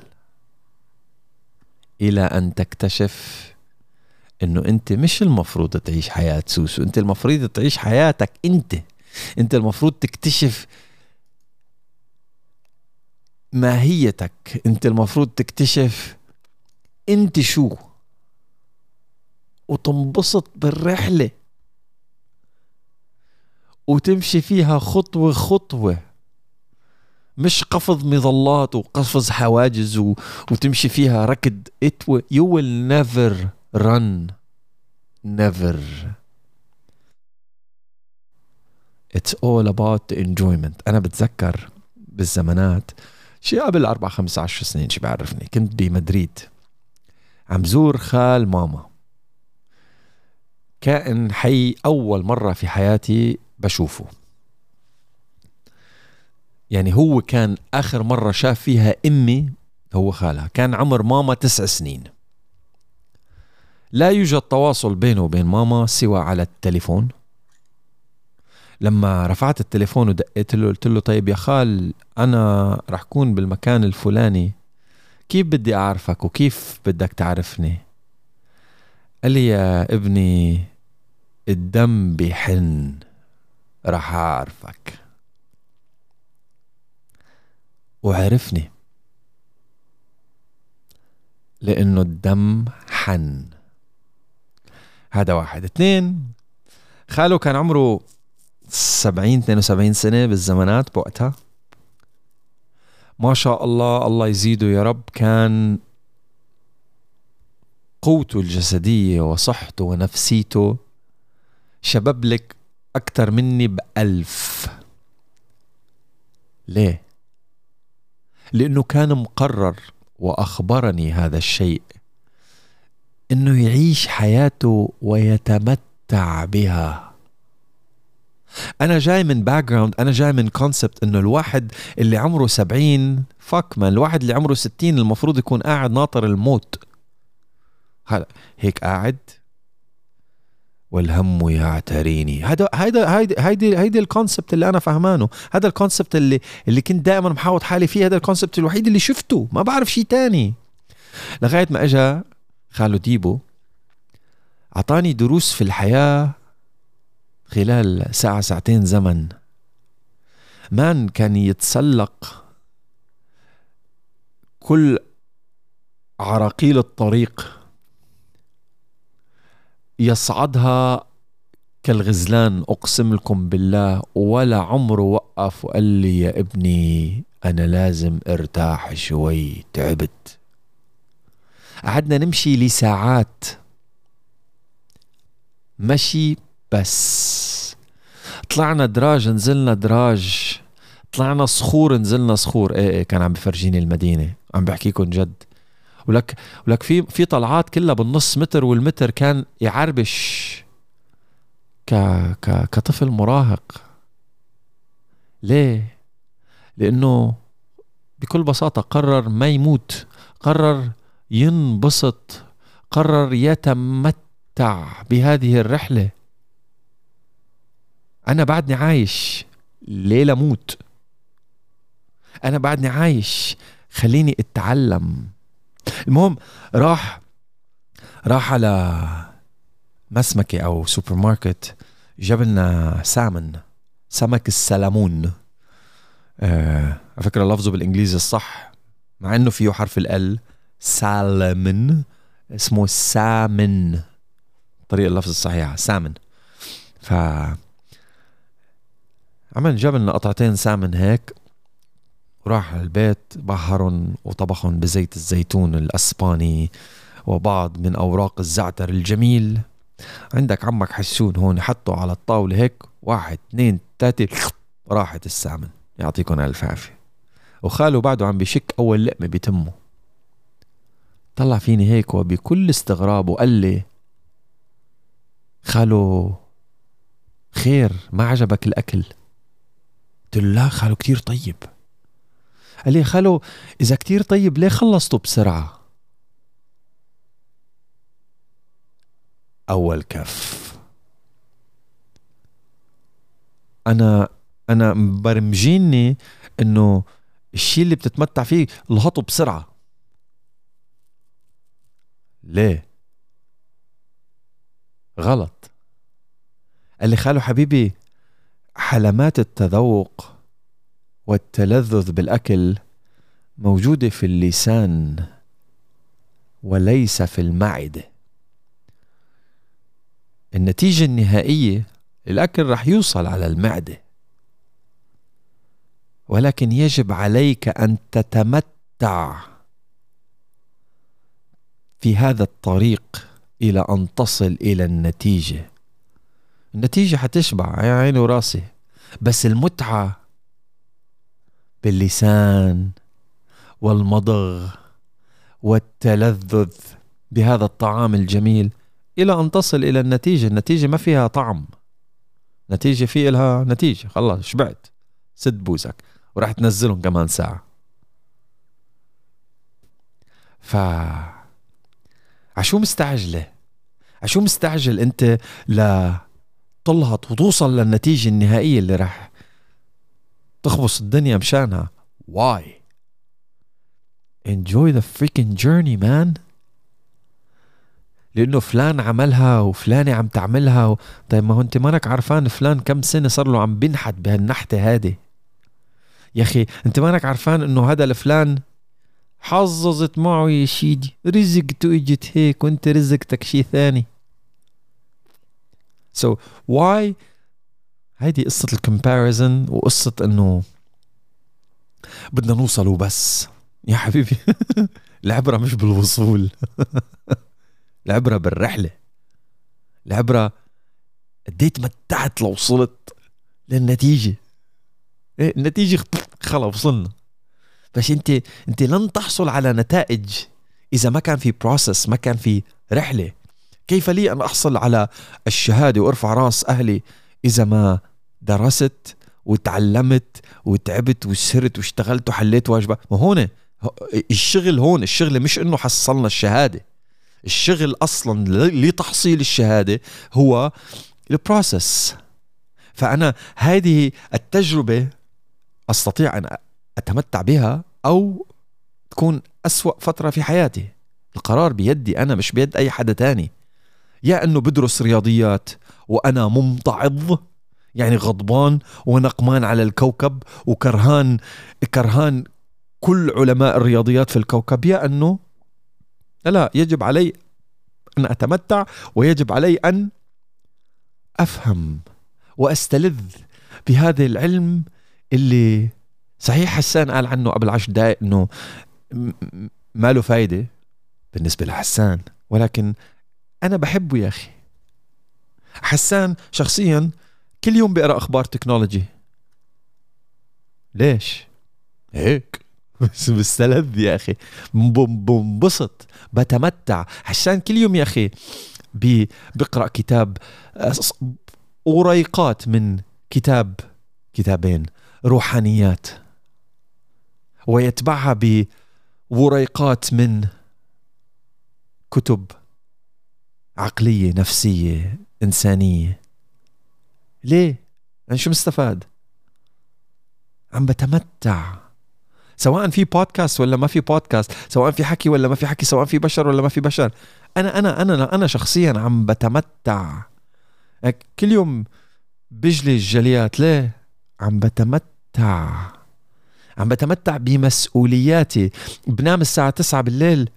إلى أن تكتشف إنه أنت مش المفروض تعيش حياة سوسو. أنت المفروض تعيش حياتك أنت. أنت المفروض تكتشف ماهيتك انت المفروض تكتشف انت شو؟ وتنبسط بالرحلة. وتمشي فيها خطوة خطوة. مش قفز مظلات وقفز حواجز و... وتمشي فيها ركض it you will never run. Never. It's all about the enjoyment. أنا بتذكر بالزمانات شي قبل أربع خمس عشر سنين شي بعرفني. كنت بمدريد. عم زور خال ماما. كائن حي أول مرة في حياتي بشوفه. يعني هو كان آخر مرة شاف فيها أمي هو خالها. كان عمر ماما تسع سنين. لا يوجد تواصل بينه وبين ماما سوى على التليفون. لما رفعت التليفون ودقيت له قلت له طيب يا خال أنا رح كون بالمكان الفلاني. كيف بدي أعرفك وكيف بدك تعرفني؟ قال لي يا ابني الدم بيحن رح أعرفك. وعرفني. لأنه الدم حن. هذا واحد. اثنين خاله كان عمره 70 72 سنة بالزمانات بوقتها. ما شاء الله الله يزيده يا رب. كان قوته الجسدية وصحته ونفسيته شباب لك أكثر مني بألف. ليه؟ لأنه كان مقرر وأخبرني هذا الشيء إنه يعيش حياته ويتمتع بها. أنا جاي من background أنا جاي من concept إنه الواحد اللي عمره سبعين fuck man الواحد اللي عمره ستين المفروض يكون قاعد ناطر الموت. هلا هيك قاعد؟ والهم يعتريني. هذا هيدا هيدي هيدي هيدي ال concept اللي أنا فهمانه. هذا ال concept اللي اللي كنت دائما محاوط حالي فيه هذا ال concept الوحيد اللي شفته. ما بعرف شيء تاني. لغاية ما اجى خاله ديبو أعطاني دروس في الحياة خلال ساعة ساعتين زمن. man كان يتسلق كل عراقيل الطريق يصعدها كالغزلان أقسم لكم بالله ولا عمره وقف وقال لي يا ابني أنا لازم أرتاح شوي تعبت. قعدنا نمشي لساعات. مشي بس. طلعنا دراج نزلنا دراج. طلعنا صخور نزلنا صخور. إيه إيه كان عم بفرجيني المدينة. عم بحكيكم جد. ولك ولك في في طلعات كلها بالنص متر والمتر كان يعربش. ك ك كطفل مراهق. ليه؟ لأنه بكل بساطة قرر ما يموت. قرر ينبسط. قرر يتمتع بهذه الرحلة. أنا بعدني عايش ليه لموت أنا بعدني عايش خليني أتعلم. المهم راح راح على مسمكة أو سوبر ماركت جاب لنا سامن سمك السلمون آه على فكرة لفظه بالإنجليزي الصح مع إنه فيه حرف ال سالمن اسمه سامن. طريقة اللفظ الصحيحة سامن. ف عمل جاب لنا قطعتين سامن هيك وراح على البيت بحرن وطبخهم بزيت الزيتون الأسباني وبعض من أوراق الزعتر الجميل. عندك عمك حسون هون حطه على الطاولة هيك واحد اثنين ثلاثة راحت السامن. يعطيكم ألف عافية. وخاله بعده عم بشك أول لقمة بتمه. طلع فيني هيك وبكل استغراب وقال لي خالو خير ما عجبك الأكل؟ قلت له لا خالو كتير طيب. قال لي خالو إذا كتير طيب ليه خلصته بسرعة؟ أول كف. أنا أنا برمجيني إنه الشيء اللي بتتمتع فيه الهطه بسرعة. ليه؟ غلط. قال لي خالو حبيبي حلمات التذوق والتلذذ بالأكل موجودة في اللسان وليس في المعدة. النتيجة النهائية الأكل رح يوصل على المعدة. ولكن يجب عليك أن تتمتع في هذا الطريق إلى أن تصل إلى النتيجة. النتيجة حتشبع يا عيني وراسي. بس المتعة باللسان والمضغ والتلذذ بهذا الطعام الجميل إلى أن تصل إلى النتيجة. النتيجة ما فيها طعم. نتيجة في لها نتيجة. خلاص شبعت. سد بوزك. وراح تنزلهم كمان ساعة. ف عشو مستعجلة؟ عشو مستعجل أنت ل تلهط وتوصل للنتيجة النهائية اللي راح تخبص الدنيا مشانها. واي enjoy the freaking journey man. لأنه فلان عملها وفلانة عم تعملها و... طيب ما هو أنت مانك عرفان فلان كم سنة صار له عم بنحت بهالنحتة هذه يا أخي أنت مانك عرفان إنه هذا الفلان حظظت معه يا سيدي رزقته إجت هيك وأنت رزقتك شيء ثاني. So why هيدي قصة الكومباريزن وقصة إنه بدنا نوصل وبس. يا حبيبي. العبرة مش بالوصول. العبرة بالرحلة. العبرة قد تمتعت لو وصلت للنتيجة. إيه النتيجة خلص وصلنا. بس انت انت لن تحصل على نتائج إذا ما كان في بروسس ما كان في رحلة. كيف لي أن أحصل على الشهادة وأرفع رأس أهلي إذا ما درست وتعلمت وتعبت وسهرت واشتغلت وحليت واجبات؟ وهون الشغل هون الشغل مش إنه حصلنا الشهادة. الشغل أصلا لتحصيل الشهادة هو البروسس فأنا هذه التجربة أستطيع أن أتمتع بها أو تكون أسوأ فترة في حياتي. القرار بيدي أنا مش بيد أي حدا تاني. يا أنه بدرس رياضيات وأنا ممتعض يعني غضبان ونقمان على الكوكب وكرهان كرهان كل علماء الرياضيات في الكوكب يا أنه لا يجب علي أن أتمتع ويجب علي أن أفهم وأستلذ بهذا العلم اللي صحيح حسان قال عنه قبل عشر دقائق إنه ما له فايدة بالنسبة لحسان ولكن أنا بحبه يا أخي. حسان شخصيا كل يوم بقرا أخبار تكنولوجي. ليش؟ هيك. بس بستلذ يا أخي. بنبسط بتمتع. حسان كل يوم يا أخي بقرا كتاب وريقات من كتاب كتابين روحانيات. ويتبعها بوريقات من كتب. عقلية نفسية إنسانية. ليه؟ أنا شو مستفاد؟ عم بتمتع. سواء في بودكاست ولا ما في بودكاست سواء في حكي ولا ما في حكي سواء في بشر ولا ما في بشر. أنا أنا أنا أنا شخصيا عم بتمتع. كل يوم بجلي الجليات ليه؟ عم بتمتع. عم بتمتع بمسؤولياتي. بنام الساعة تسعة بالليل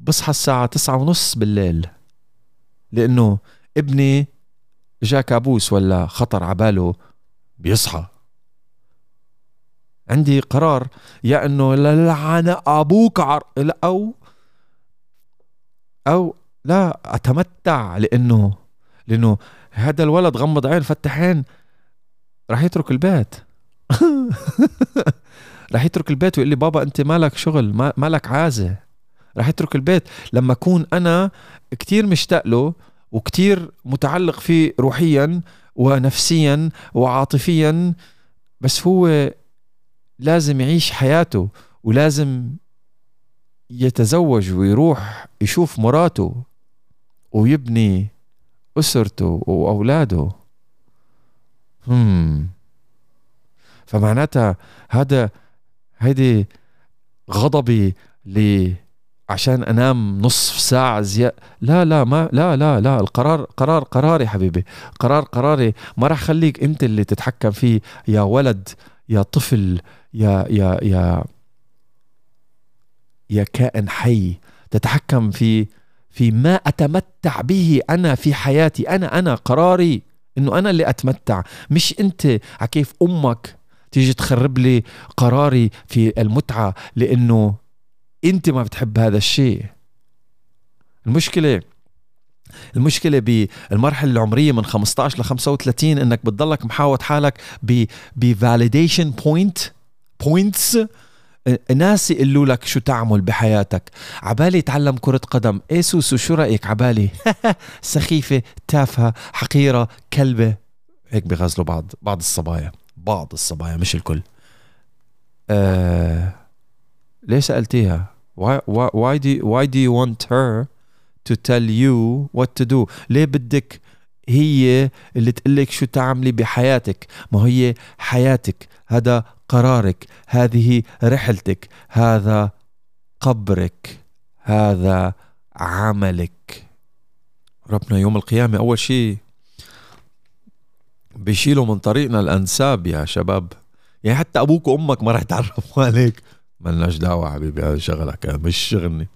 بصحى الساعة تسعة ونص بالليل. لأنه ابني جا كابوس ولا خطر عباله بيصحى. عندي قرار يا إنه لعن أبوك عر... أو أو لا أتمتع لأنه لأنه هذا الولد غمض عين فتح عين راح يترك البيت. راح يترك البيت ويقول لي بابا أنت مالك شغل ما مالك عازة. راح يترك البيت. لما أكون أنا كتير مشتاق له وكتير متعلق فيه روحيا ونفسيا وعاطفيا بس هو لازم يعيش حياته ولازم يتزوج ويروح يشوف مراته ويبني أسرته وأولاده. هم. فمعناتها هذا هيدي غضبي ل عشان أنام نصف ساعة زيادة لا لا ما لا لا لا القرار قرار قراري حبيبي. قرار قراري ما راح خليك أنت اللي تتحكم فيه يا ولد يا طفل يا يا يا يا كائن حي تتحكم في في ما أتمتع به أنا في حياتي. أنا أنا قراري إنه أنا اللي أتمتع مش أنت. عكيف أمك تيجي تخرب لي قراري في المتعة؟ لأنه انت ما بتحب هذا الشيء. المشكلة المشكلة بالمرحلة العمرية من 15 ل 35 إنك بتضلك محاوط حالك ب ب validation point points ناس يقولوا لك شو تعمل بحياتك. عبالي تعلم كرة قدم. إيه سوسو شو رأيك؟ عبالي. سخيفة تافهة حقيرة كلبة. هيك بغزلوا بعض بعض الصبايا. بعض الصبايا مش الكل. آه. ليه سألتيها؟ Why, why, do, why do you want her to tell you what to do? ليه بدك هي اللي تقلك شو تعملي بحياتك؟ ما هي حياتك هذا قرارك هذه رحلتك هذا قبرك هذا عملك. ربنا يوم القيامة أول شيء بيشيلوا من طريقنا الأنساب يا شباب. يعني حتى أبوك وأمك ما راح يتعرفوا عليك. ملناش دعوة حبيبي هذا شغلك مش شغلني.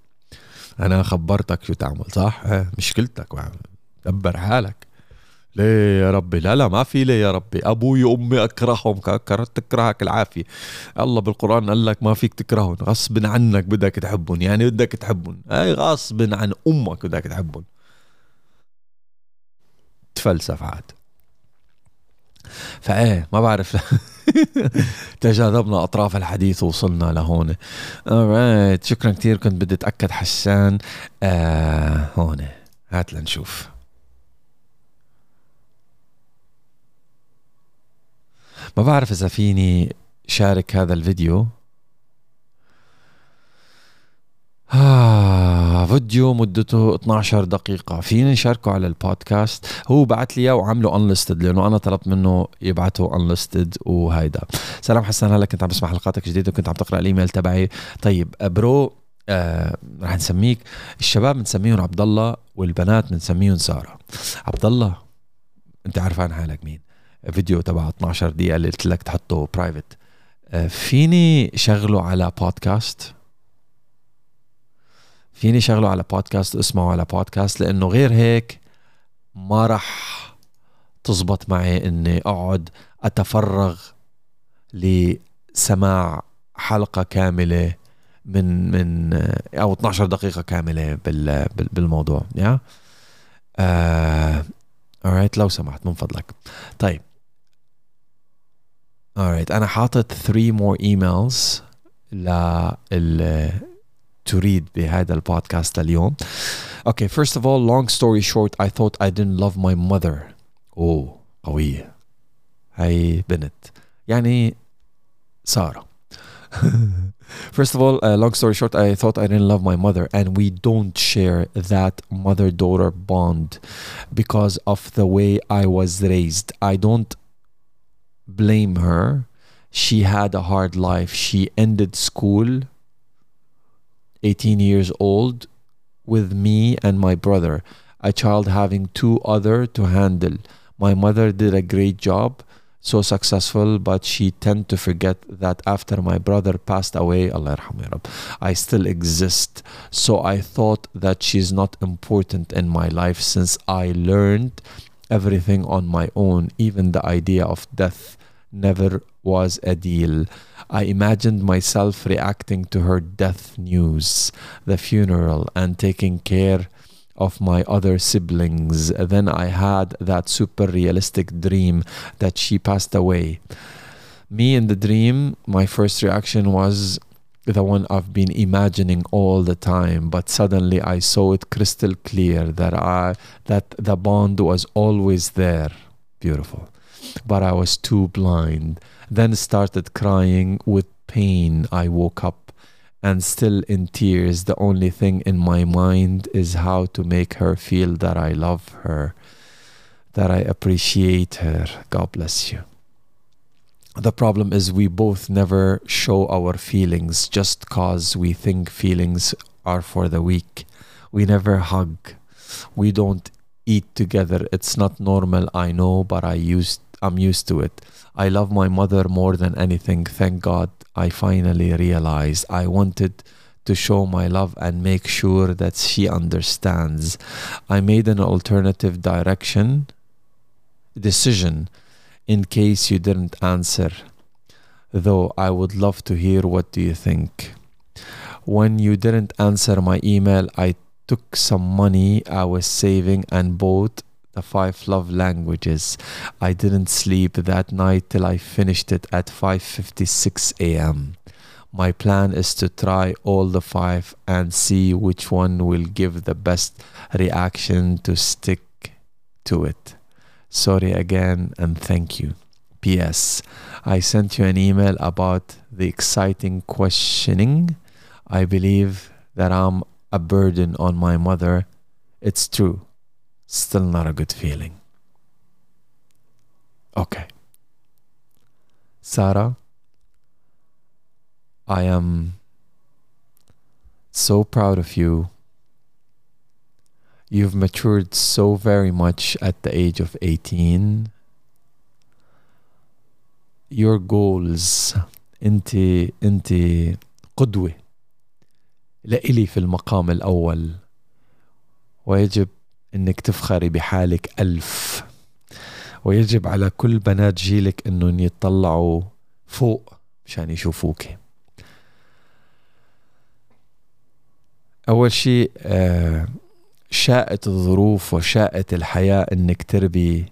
أنا خبرتك شو تعمل صح؟ مشكلتك دبر حالك. ليه يا ربي؟ لا لا ما في ليه يا ربي. أبوي وأمي أكرههم كرهت تكرهك العافية. الله بالقرآن قال لك ما فيك تكرههم غصب عنك بدك تحبهم. يعني بدك تحبهم. أي غصب عن أمك بدك تحبهم. تفلسف عاد. فإيه ما بعرف. تجاذبنا أطراف الحديث ووصلنا لهون. Alright. شكرا كثير كنت بدي أتأكد حسان. آه هون. هات لنشوف. ما بعرف إذا فيني شارك هذا الفيديو. آه فيديو مدته 12 دقيقة. فيني نشاركه على البودكاست. هو بعت لي إياه وعمله unlisted لأنه أنا طلبت منه يبعته unlisted وهيدا. سلام حسن هلا كنت عم بسمع حلقاتك جديدة وكنت عم تقرأ الإيميل تبعي. طيب برو آه رح نسميك. الشباب بنسميهم عبد الله والبنات بنسميهم سارة. عبد الله أنت عارف عن حالك مين. فيديو تبع 12 دقيقة اللي قلت لك تحطه برايفت آه، فيني شغله على بودكاست فيني شغله على بودكاست اسمعه على بودكاست لأنه غير هيك ما رح تزبط معي إني أقعد أتفرغ لسماع حلقة كاملة من من أو 12 دقيقة كاملة بالموضوع يا؟ آه alright لو سمحت من فضلك. طيب. alright أنا حاطط 3 more emails لل تريد بهذا البودكاست اليوم Okay, first of all, long story short, I thought I didn't love my mother. أوه قوية. هاي بنت. يعني سارة. First of all, uh, long story short, I thought I didn't love my mother, and we don't share that mother daughter bond because of the way I was raised. I don't blame her. She had a hard life. She ended school 18 years old with me and my brother, a child having two other to handle. My mother did a great job, so successful, but she tend to forget that after my brother passed away, Allah I still exist. So I thought that she's not important in my life since I learned everything on my own, even the idea of death never was a deal. I imagined myself reacting to her death news, the funeral, and taking care of my other siblings. Then I had that super realistic dream that she passed away. Me in the dream, my first reaction was the one I've been imagining all the time, but suddenly I saw it crystal clear that I that the bond was always there. Beautiful but I was too blind. Then started crying with pain. I woke up and still in tears. The only thing in my mind is how to make her feel that I love her, that I appreciate her. God bless you. The problem is we both never show our feelings just cause we think feelings are for the weak. We never hug. We don't eat together. It's not normal, I know, but I used I'm used to it. I love my mother more than anything. Thank God I finally realized I wanted to show my love and make sure that she understands. I made an alternative direction decision in case you didn't answer. Though I would love to hear what do you think. When you didn't answer my email, I took some money I was saving and bought the five love languages. I didn't sleep that night till I finished it at 5:56 a.m. My plan is to try all the five and see which one will give the best reaction to stick to it. Sorry again and thank you. P.S. I sent you an email about the exciting questioning. I believe that I'm a burden on my mother. It's true. Still not a good feeling. Okay. Sarah, I am so proud of you. You've matured so very much at the age of 18. Your goals انت انت قدوة لإلي في المقام الأول ويجب إنك تفخري بحالك ألف. ويجب على كل بنات جيلك إنهم يتطلعوا فوق مشان يشوفوك أول شيء آه، شاءت الظروف وشاءت الحياة إنك تربي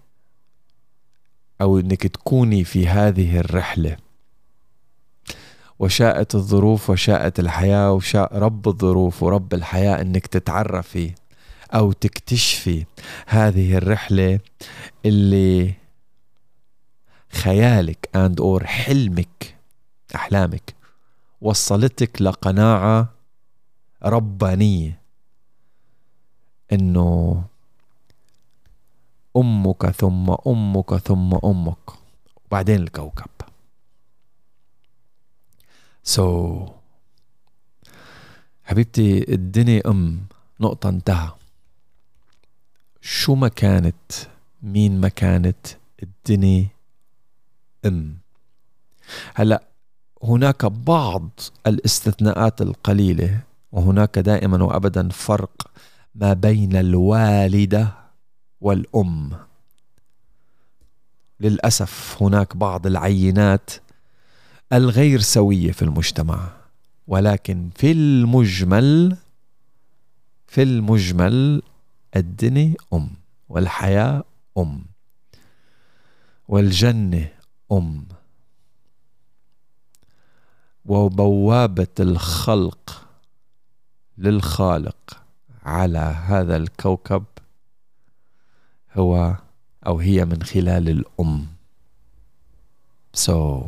أو إنك تكوني في هذه الرحلة. وشاءت الظروف وشاءت الحياة وشاء رب الظروف ورب الحياة إنك تتعرفي أو تكتشفي هذه الرحلة اللي خيالك and or حلمك أحلامك وصلتك لقناعة ربانية إنه أمك ثم أمك ثم أمك وبعدين الكوكب. سو so, حبيبتي الدنيا أم نقطة انتهى. شو ما كانت مين ما كانت الدنيا أم. هلأ هناك بعض الاستثناءات القليلة وهناك دائما وابدا فرق ما بين الوالدة والأم. للأسف هناك بعض العينات الغير سوية في المجتمع ولكن في المجمل في المجمل الدنيا أم والحياة أم والجنة أم. وبوابة الخلق للخالق على هذا الكوكب هو أو هي من خلال الأم. سو so,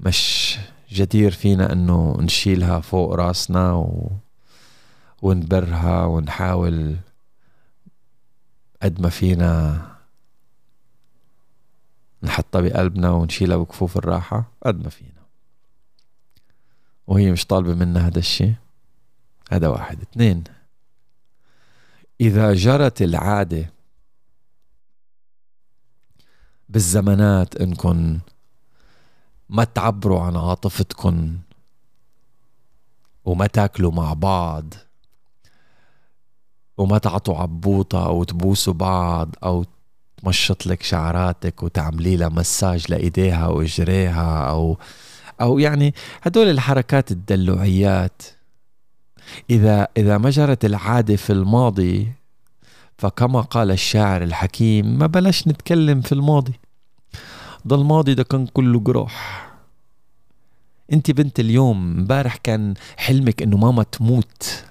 مش جدير فينا إنه نشيلها فوق راسنا و... ونبرها ونحاول قد ما فينا نحطها بقلبنا ونشيلها بكفوف الراحة قد ما فينا. وهي مش طالبة منا هذا الشيء. هذا واحد. اثنين. إذا جرت العادة بالزمانات إنكم ما تعبروا عن عاطفتكم وما تاكلوا مع بعض وما تعطوا عبوطة أو تبوسوا بعض أو تمشط لك شعراتك وتعملي لها مساج لإيديها وإجريها أو أو يعني هدول الحركات الدلوعيات. إذا إذا ما جرت العادة في الماضي فكما قال الشاعر الحكيم ما بلاش نتكلم في الماضي. ده الماضي ده كان كله جراح أنت بنت اليوم امبارح كان حلمك إنه ماما تموت.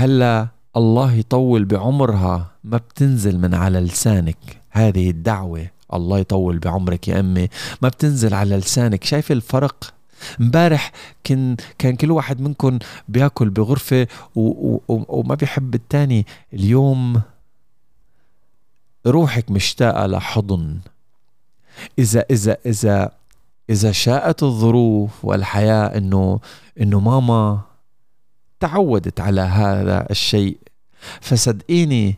هلا الله يطول بعمرها ما بتنزل من على لسانك. هذه الدعوة الله يطول بعمرك يا أمي. ما بتنزل على لسانك. شايف الفرق؟ امبارح كان كان كل واحد منكم بياكل بغرفة و و وما بيحب التاني. اليوم روحك مشتاقة لحضن. إذا إذا إذا إذا شاءت الظروف والحياة إنه إنه ماما تعودت على هذا الشيء. فصدقيني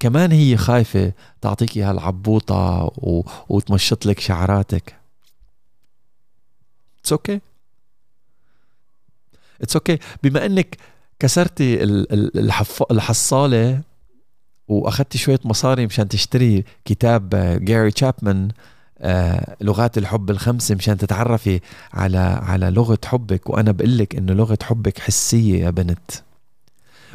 كمان هي خايفة تعطيكي هالعبوطة و... وتمشط لك شعراتك. it's okay it's okay بما إنك كسرتي الحف... الحصالة وأخذتي شوية مصاري مشان تشتري كتاب Gary Chapman آه، لغات الحب الخمسة مشان تتعرفي على على لغة حبك. وأنا بقول لك إنه لغة حبك حسية يا بنت.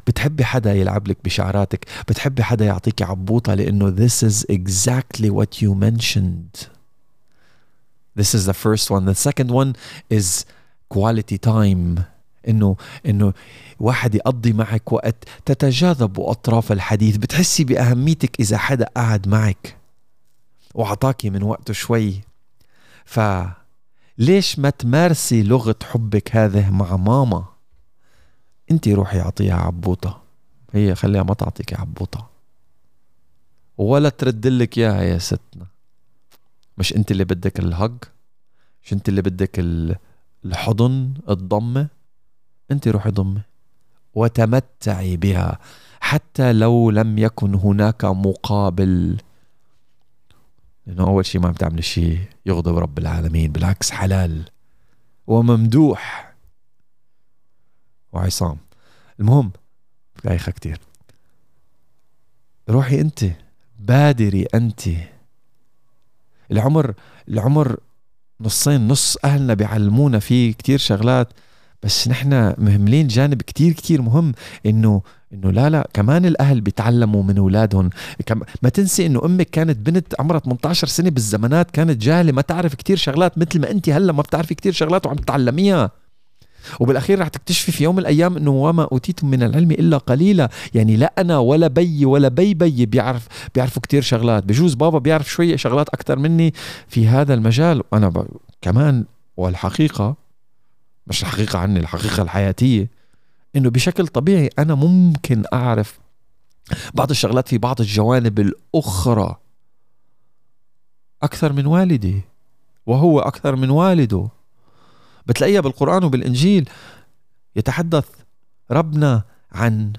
بتحبي حدا يلعب لك بشعراتك؟ بتحبي حدا يعطيك عبوطة؟ لأنه this is exactly what you mentioned. This is the first one. The second one is quality time. إنه إنه واحد يقضي معك وقت تتجاذبوا أطراف الحديث. بتحسي بأهميتك إذا حدا قعد معك. وعطاكي من وقته شوي. ف ليش ما تمارسي لغة حبك هذه مع ماما؟ انت روحي أعطيها عبوطة. هي خليها ما تعطيك عبوطة. ولا ترد لك إياها يا ستنا. مش انت اللي بدك الهج؟ مش انت اللي بدك الحضن الضمة انت روحي ضمة وتمتعي بها. حتى لو لم يكن هناك مقابل. لأنه أول شيء ما عم تعمل شيء يغضب رب العالمين بالعكس حلال وممدوح. وعصام. المهم بايخه كتير. روحي أنت بادري أنت. العمر العمر نصين نص أهلنا بيعلمونا فيه كتير شغلات. بس نحن مهملين جانب كتير كتير مهم إنه إنه لا لا كمان الأهل بيتعلموا من أولادهم. ما تنسي إنه أمك كانت بنت عمرها 18 سنة بالزمانات كانت جاهلة ما تعرف كتير شغلات مثل ما انت هلأ ما بتعرفي كتير شغلات وعم تتعلميها. وبالأخير رح تكتشفي في يوم من الأيام إنه وما اوتيتم من العلم إلا قليلا. يعني لا أنا ولا بي ولا بي بي بيعرف بيعرفوا كتير شغلات. بجوز بابا بيعرف شوية شغلات أكثر مني في هذا المجال وأنا ب... كمان والحقيقة مش الحقيقة عني الحقيقة الحياتية. إنه بشكل طبيعي أنا ممكن أعرف بعض الشغلات في بعض الجوانب الأخرى أكثر من والدي وهو أكثر من والده. بتلاقيها بالقرآن وبالإنجيل. يتحدث ربنا عن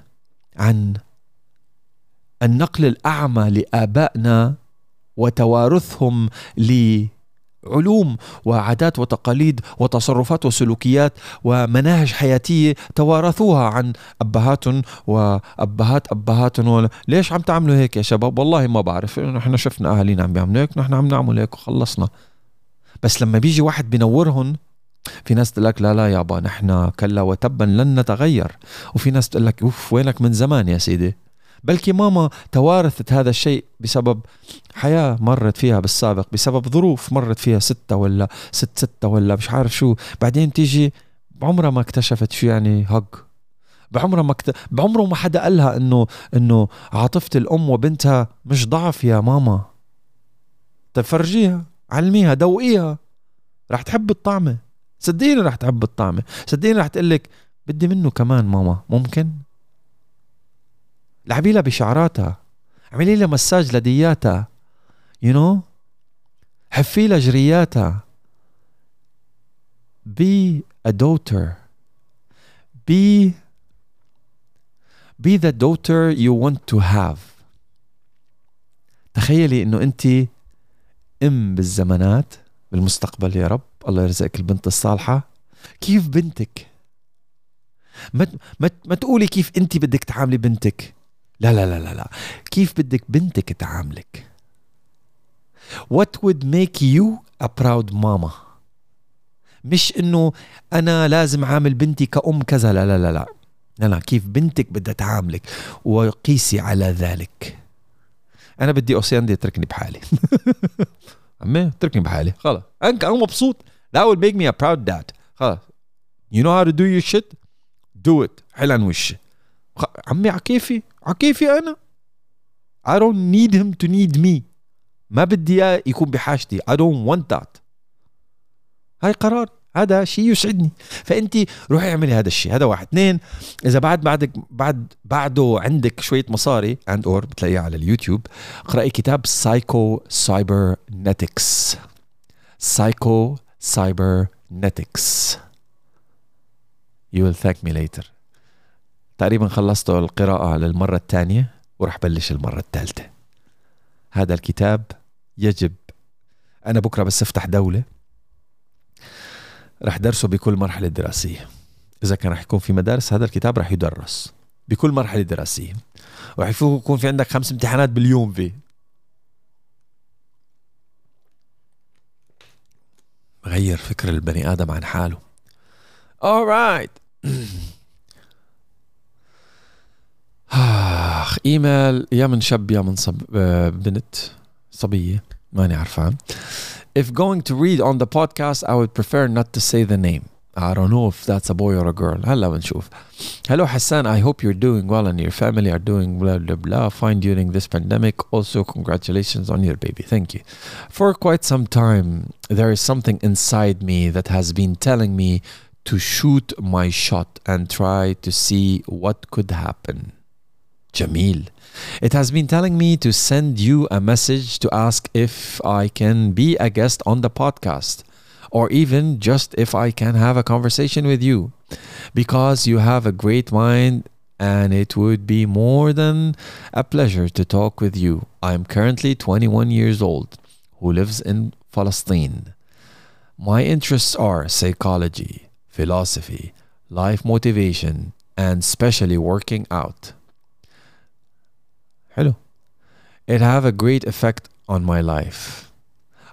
عن النقل الأعمى لآبائنا وتوارثهم لعلوم وعادات وتقاليد وتصرفات وسلوكيات ومناهج حياتية توارثوها عن أبهاتهم وأبهات أبهاتهم ليش عم تعملوا هيك يا شباب؟ والله ما بعرف. نحن شفنا أهالينا عم بيعملوا هيك نحن عم نعمل هيك وخلصنا. بس لما بيجي واحد بينورهم في ناس تقول لك لا لا يابا نحن كلا وتبا لن نتغير. وفي ناس تقول لك أوف وينك من زمان يا سيدي؟ بلكي ماما توارثت هذا الشيء بسبب حياة مرت فيها بالسابق بسبب ظروف مرت فيها ستة ولا ست ستة ولا مش عارف شو. بعدين تيجي بعمرها ما اكتشفت شو يعني هج بعمرها ما كت... بعمره ما حدا قالها إنه إنه عاطفة الأم وبنتها مش ضعف يا ماما. طيب فرجيها علميها دوقيها. رح تحب الطعمة. صدقيني رح تحب الطعمة. صدقيني رح تقول لك بدي منه كمان ماما ممكن؟ لعبي لها بشعراتها. اعملي لها مساج لدياتها. يو know? حفي لها جرياتها. Be a daughter. Be be the daughter you want to have. تخيلي إنه أنت أم بالزمانات بالمستقبل يا رب. الله يرزقك البنت الصالحة. كيف بنتك؟ ما ما ما تقولي كيف أنت بدك تعاملي بنتك. لا لا لا لا لا. كيف بدك بنتك تعاملك؟ What would make you a proud mama? مش إنه أنا لازم عامل بنتي كأم كذا لا لا لا لا. لا لا. كيف بنتك بدها تعاملك؟ وقيسي على ذلك. أنا بدي اوسياندي يتركني بحالي. عمي اتركني بحالي. خلص. أنا مبسوط. That will make me a proud dad. خلص. You know how to do your shit? Do it. حلن وشي. عمي عكيفي عكيفي أنا؟ I don't need him to need me. ما بدي اياه يكون بحاجتي. I don't want that. هاي قرار. هذا شيء يسعدني. فأنت روحي اعملي هذا الشيء. هذا واحد. اثنين إذا بعد بعدك بعد بعده عندك شوية مصاري and or بتلاقيه على اليوتيوب اقرأي كتاب سايكو سايبر نتكس سايكو سايبر نتكس you will thank me later. تقريبا خلصت القراءة للمرة الثانية ورح بلش المرة الثالثة. هذا الكتاب يجب أنا بكرة بس أفتح دولة. رح درسه بكل مرحلة دراسية. إذا كان رح يكون في مدارس هذا الكتاب رح يدرس بكل مرحلة دراسية. ورح يكون في عندك خمس امتحانات باليوم فيه غير فكر البني آدم عن حاله. Alright آخ إيميل يا من شاب يا من صب بنت صبية ماني عرفان If going to read on the podcast I would prefer not to say the name I don't know if that's a boy or a girl هلا بنشوف Hello Hassan I hope you're doing well and your family are doing blah blah blah fine during this pandemic also congratulations on your baby thank you For quite some time there is something inside me that has been telling me to shoot my shot and try to see what could happen Jamil it has been telling me to send you a message to ask if I can be a guest on the podcast or even just if I can have a conversation with you because you have a great mind and it would be more than a pleasure to talk with you. I'm currently 21 years old who lives in Palestine. My interests are psychology, philosophy, life motivation, and especially working out. Hello. It have a great effect on my life.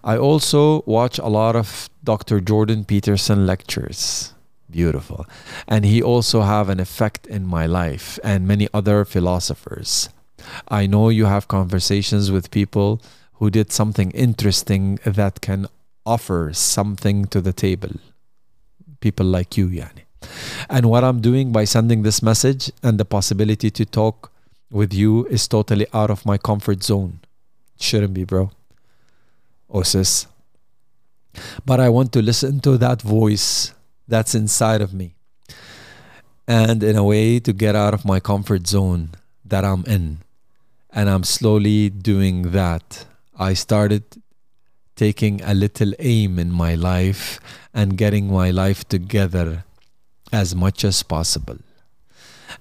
I also watch a lot of Dr. Jordan Peterson lectures. Beautiful. And he also have an effect in my life and many other philosophers. I know you have conversations with people who did something interesting that can offer something to the table. People like you, yani. And what I'm doing by sending this message and the possibility to talk with you is totally out of my comfort zone. It shouldn't be, bro. Or sis. But I want to listen to that voice that's inside of me. And in a way to get out of my comfort zone that I'm in. And I'm slowly doing that. I started taking a little aim in my life and getting my life together as much as possible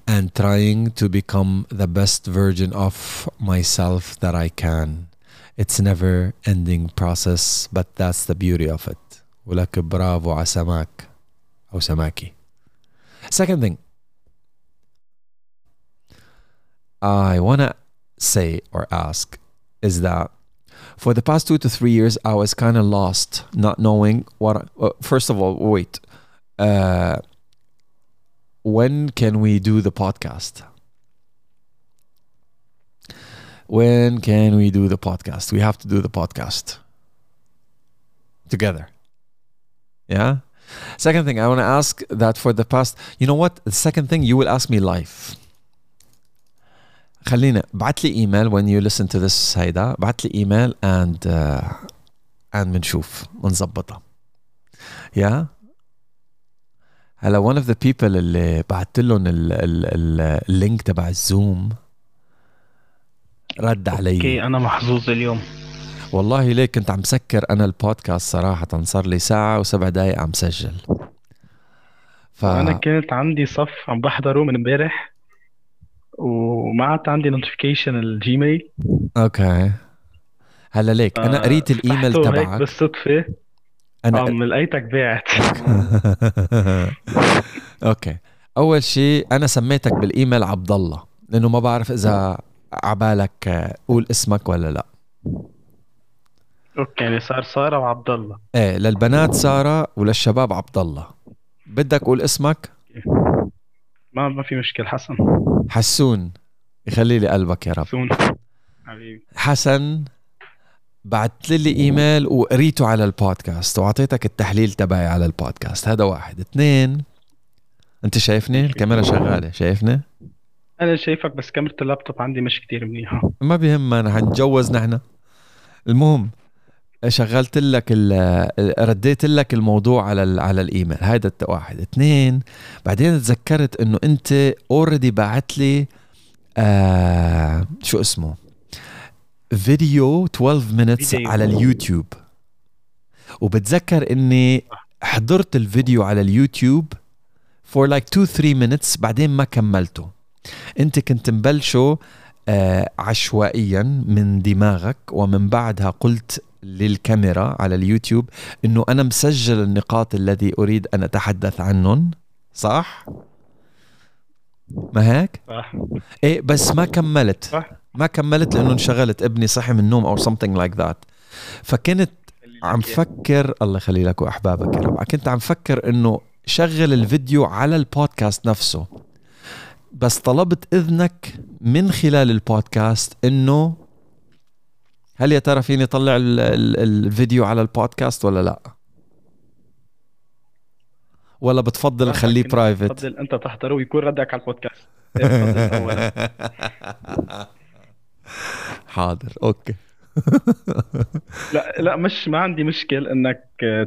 and trying to become the best version of myself that I can. It's never ending process, but that's the beauty of it. ولك برافو على سماك أو سماكي. Second thing, I want to say or ask is that for the past two to three years, I was kind of lost, not knowing what. Uh, first of all, wait. Uh, when can we do the podcast? When can we do the podcast? We have to do the podcast together. Yeah. Second thing, I want to ask that for the past, you know what? The second thing, you will ask me live. خلينا بعت لي ايميل when you listen to this هيدا بعت لي ايميل and uh, and بنشوف بنظبطها يا هلا one of the people اللي بعت لهم ال link تبع الزوم رد علي. okay أنا محظوظ اليوم. والله ليه كنت عم سكر أنا البودكاست صراحة صار لي ساعة وسبع دقائق عم سجل. ف... أنا كانت عندي صف عم بحضره من امبارح وما عاد عندي notification الجيميل. okay. هلا ليك أنا قريت الإيميل تبعك. بالصدفة. أنا من لقيتك بعت. okay. أول شيء أنا سميتك بالإيميل عبد الله لأنه ما بعرف إذا عبالك قول اسمك ولا لا. okay يعني صار سارة وعبد الله إيه للبنات سارة وللشباب عبد الله بدك قول اسمك؟ ما ما في مشكلة حسن. حسون. يخلي لي قلبك يا رب. سون حبيبي. حسن. بعت لي ايميل وقريته على البودكاست وأعطيتك التحليل تبعي على البودكاست. هذا واحد. اثنين. أنت شايفني؟ الكاميرا شغالة. شايفني؟ أنا شايفك بس كاميرا اللابتوب عندي مش كتير منيحة. ما بيهمنا. حنتجوز نحن. المهم شغلت لك ال- رديت لك الموضوع على ال- على الإيميل. هذا واحد. اثنين. بعدين تذكرت إنه أنت already بعت لي آه شو اسمه؟ فيديو 12 minutes فيديو. على اليوتيوب. وبتذكر إني حضرت الفيديو على اليوتيوب for like 2 3 minutes بعدين ما كملته. أنت كنت مبلشه آه عشوائيا من دماغك ومن بعدها قلت للكاميرا على اليوتيوب إنه أنا مسجل النقاط الذي أريد أن أتحدث عنهم صح؟ ما هيك؟ صح. إيه بس ما كملت. صح. ما كملت لأنه انشغلت ابني صحي من النوم أو something like that. فكنت عم فكر الله يخلي لك وأحبابك يا رب. كنت عم فكر إنه شغل الفيديو على البودكاست نفسه. بس طلبت إذنك من خلال البودكاست إنه هل يا ترى فيني أطلع ال- ال- الفيديو على البودكاست ولا لا؟ ولا بتفضل نخليه private تفضل أنت تحضره ويكون ردك على البودكاست. إيه،. حاضر okay. لا لا مش ما عندي مشكل إنك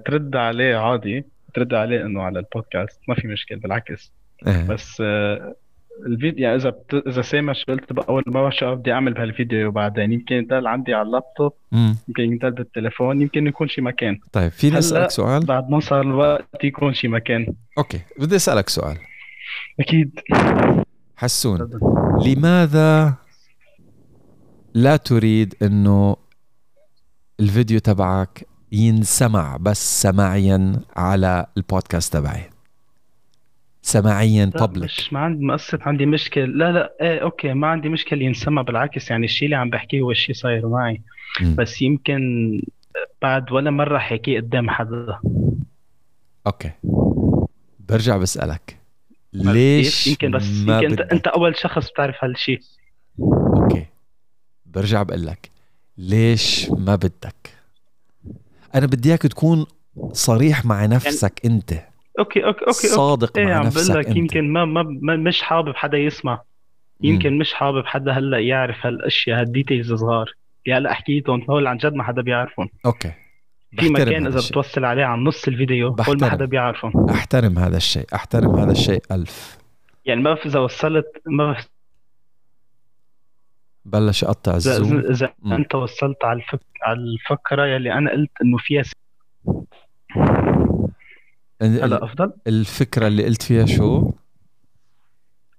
ترد عليه عادي ترد عليه إنه على البودكاست ما في مشكل بالعكس. إيه. بس آه، الفيديو يعني إذا بت... إذا سامع شو قلت بأول مرة شو بدي أعمل بهالفيديو بعدين يمكن يضل عندي على اللابتوب مم. يمكن يضل بالتليفون يمكن يكون شي مكان. طيب فيني أسألك سؤال؟ بعد ما صار الوقت يكون شي مكان. okay بدي أسألك سؤال. أكيد. حسون. لماذا لا تريد إنه الفيديو تبعك ينسمع بس سماعيا على البودكاست تبعي. سماعيا publicly مش ما عندي مقصد عندي مشكل. لا لا إيه okay ما عندي مشكل ينسمع بالعكس يعني الشيء اللي عم بحكيه هو الشيء صاير معي. مم. بس يمكن بعد ولا مرة حكيه قدام حدا. okay. برجع بسألك. ليش؟ يمكن بس ما يمكن أنت, أنت أول شخص بتعرف هالشيء برجع بقول لك ليش ما بدك؟ أنا بدي إياك تكون صريح مع نفسك أنت. أوكي أوكي أوكي, أوكي. صادق إيه مع عم نفسك لك أنت. يمكن ما, ما, ما مش حابب حدا يسمع. يمكن مش حابب حدا هلأ يعرف هالأشياء ه ال details صغار يعني هلا حكيتهم هول عن جد ما حدا بيعرفهم. okay. في مكان إذا. بتوصل عليه عن نص الفيديو هول. ما حدا بيعرفهم. أحترم هذا الشيء. أحترم هذا الشيء. ألف. يعني ما بعرف إذا وصلت ما بعرف بلش يقطع إذا الزوم. إذا. أنت وصلت على الفك... على الفكرة يلي أنا قلت إنه فيها س... ال- هلا أفضل؟ الفكرة اللي قلت فيها شو؟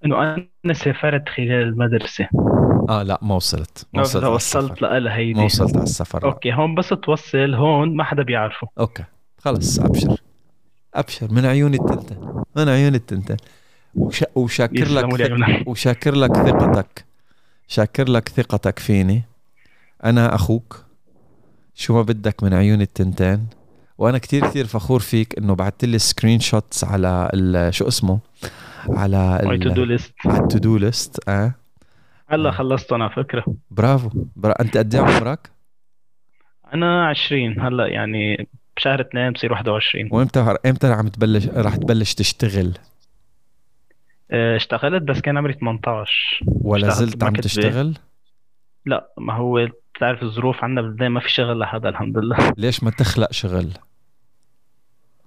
إنه أنا سافرت خلال المدرسة. آه لا ما وصلت. ما وصلت وصلت لها هيدي ما وصلت على السفر لا. أوكي هون بس توصل هون ما حدا بيعرفه. أوكي خلص أبشر. أبشر من عيوني التنتين من عيوني التنتين وش... وشاكر لك. وشاكر لك ثقتك. شاكر لك ثقتك فيني. أنا أخوك. شو ما بدك من عيوني التنتين. وأنا كتير كتير فخور فيك إنه بعثت لي screenshots على ال- شو اسمه؟ على my to do list على ال to do list آه. هلا خلصتهم على فكرة. برافو. برا... أنت قد إيه عمرك؟ أنا 20 هلا يعني بشهر 2 بصير 21 وإمتى إمتى عم تبلش رح تبلش تشتغل؟ اشتغلت بس كان عمري 18 ولا زلت عم. تشتغل؟ لا ما هو بتعرف الظروف عندنا بلبنان ما في شغل لحدا الحمد لله. ليش ما تخلق شغل؟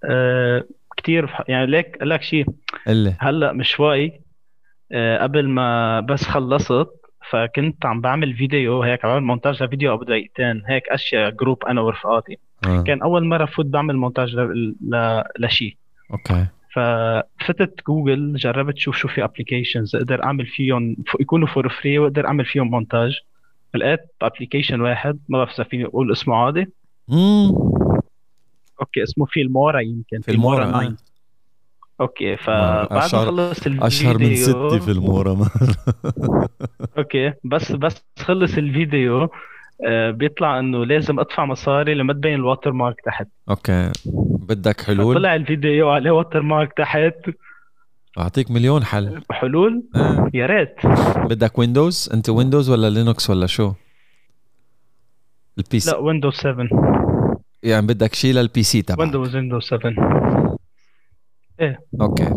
أه كثير. يعني ليك لك شيء اللي هلأ من شوي أه قبل ما بس خلصت فكنت عم بعمل فيديو هيك عم بعمل مونتاج لفيديو أبو دقيقتين هيك أشياء group أنا ورفقاتي آه. كان أول مرة فوت بعمل مونتاج ل... ل... لشيء okay. ففتت جوجل جربت شوف شو في applications أقدر أعمل فيهم يكونوا for free وأقدر أعمل فيهم مونتاج لقيت application واحد ما بعرف إذا فيني أقول اسمه عادي. مم. okay اسمه فيلمورا يمكن فيلمورا، آه. 9 okay فبعد ما أشهر- خلص الفيديو أشهر من ستي فيلمورا okay بس بس خلص الفيديو آه، بيطلع إنه لازم أدفع مصاري لما تبين الواتر مارك تحت. أوكي. بدك حلول؟ طلع الفيديو عليه واتر مارك تحت. أعطيك مليون حل. حلول؟ آه. يا ريت. بدك ويندوز أنت ويندوز ولا لينوكس ولا شو؟ ال PC لا ويندوز 7 يعني بدك شيء لل PC تبعك ويندوز ويندوز 7 okay.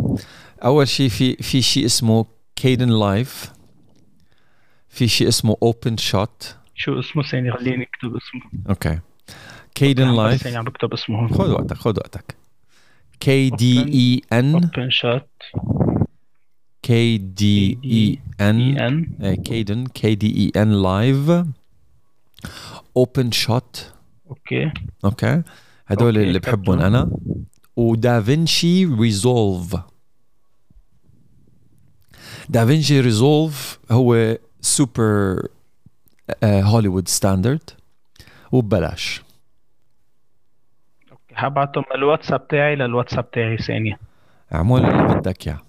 أول شيء في في شيء اسمه Kdenlive في شيء اسمه OpenShot شو اسمه ثاني؟ خليني اكتب اسمه. أوكي. كيدن لايف ثاني عم بكتب اسمه. خذ وقتك خذ وقتك. K D E N OpenShot K D E N Kden K D E N live OpenShot okay okay هدول اللي بحبهم. أنا. و DaVinci Resolve DaVinci Resolve هو super Hollywood standard وببلاش. حبعتهم من الواتساب تاعي للواتساب تاعي ثانية. اعمل اللي بدك إياه.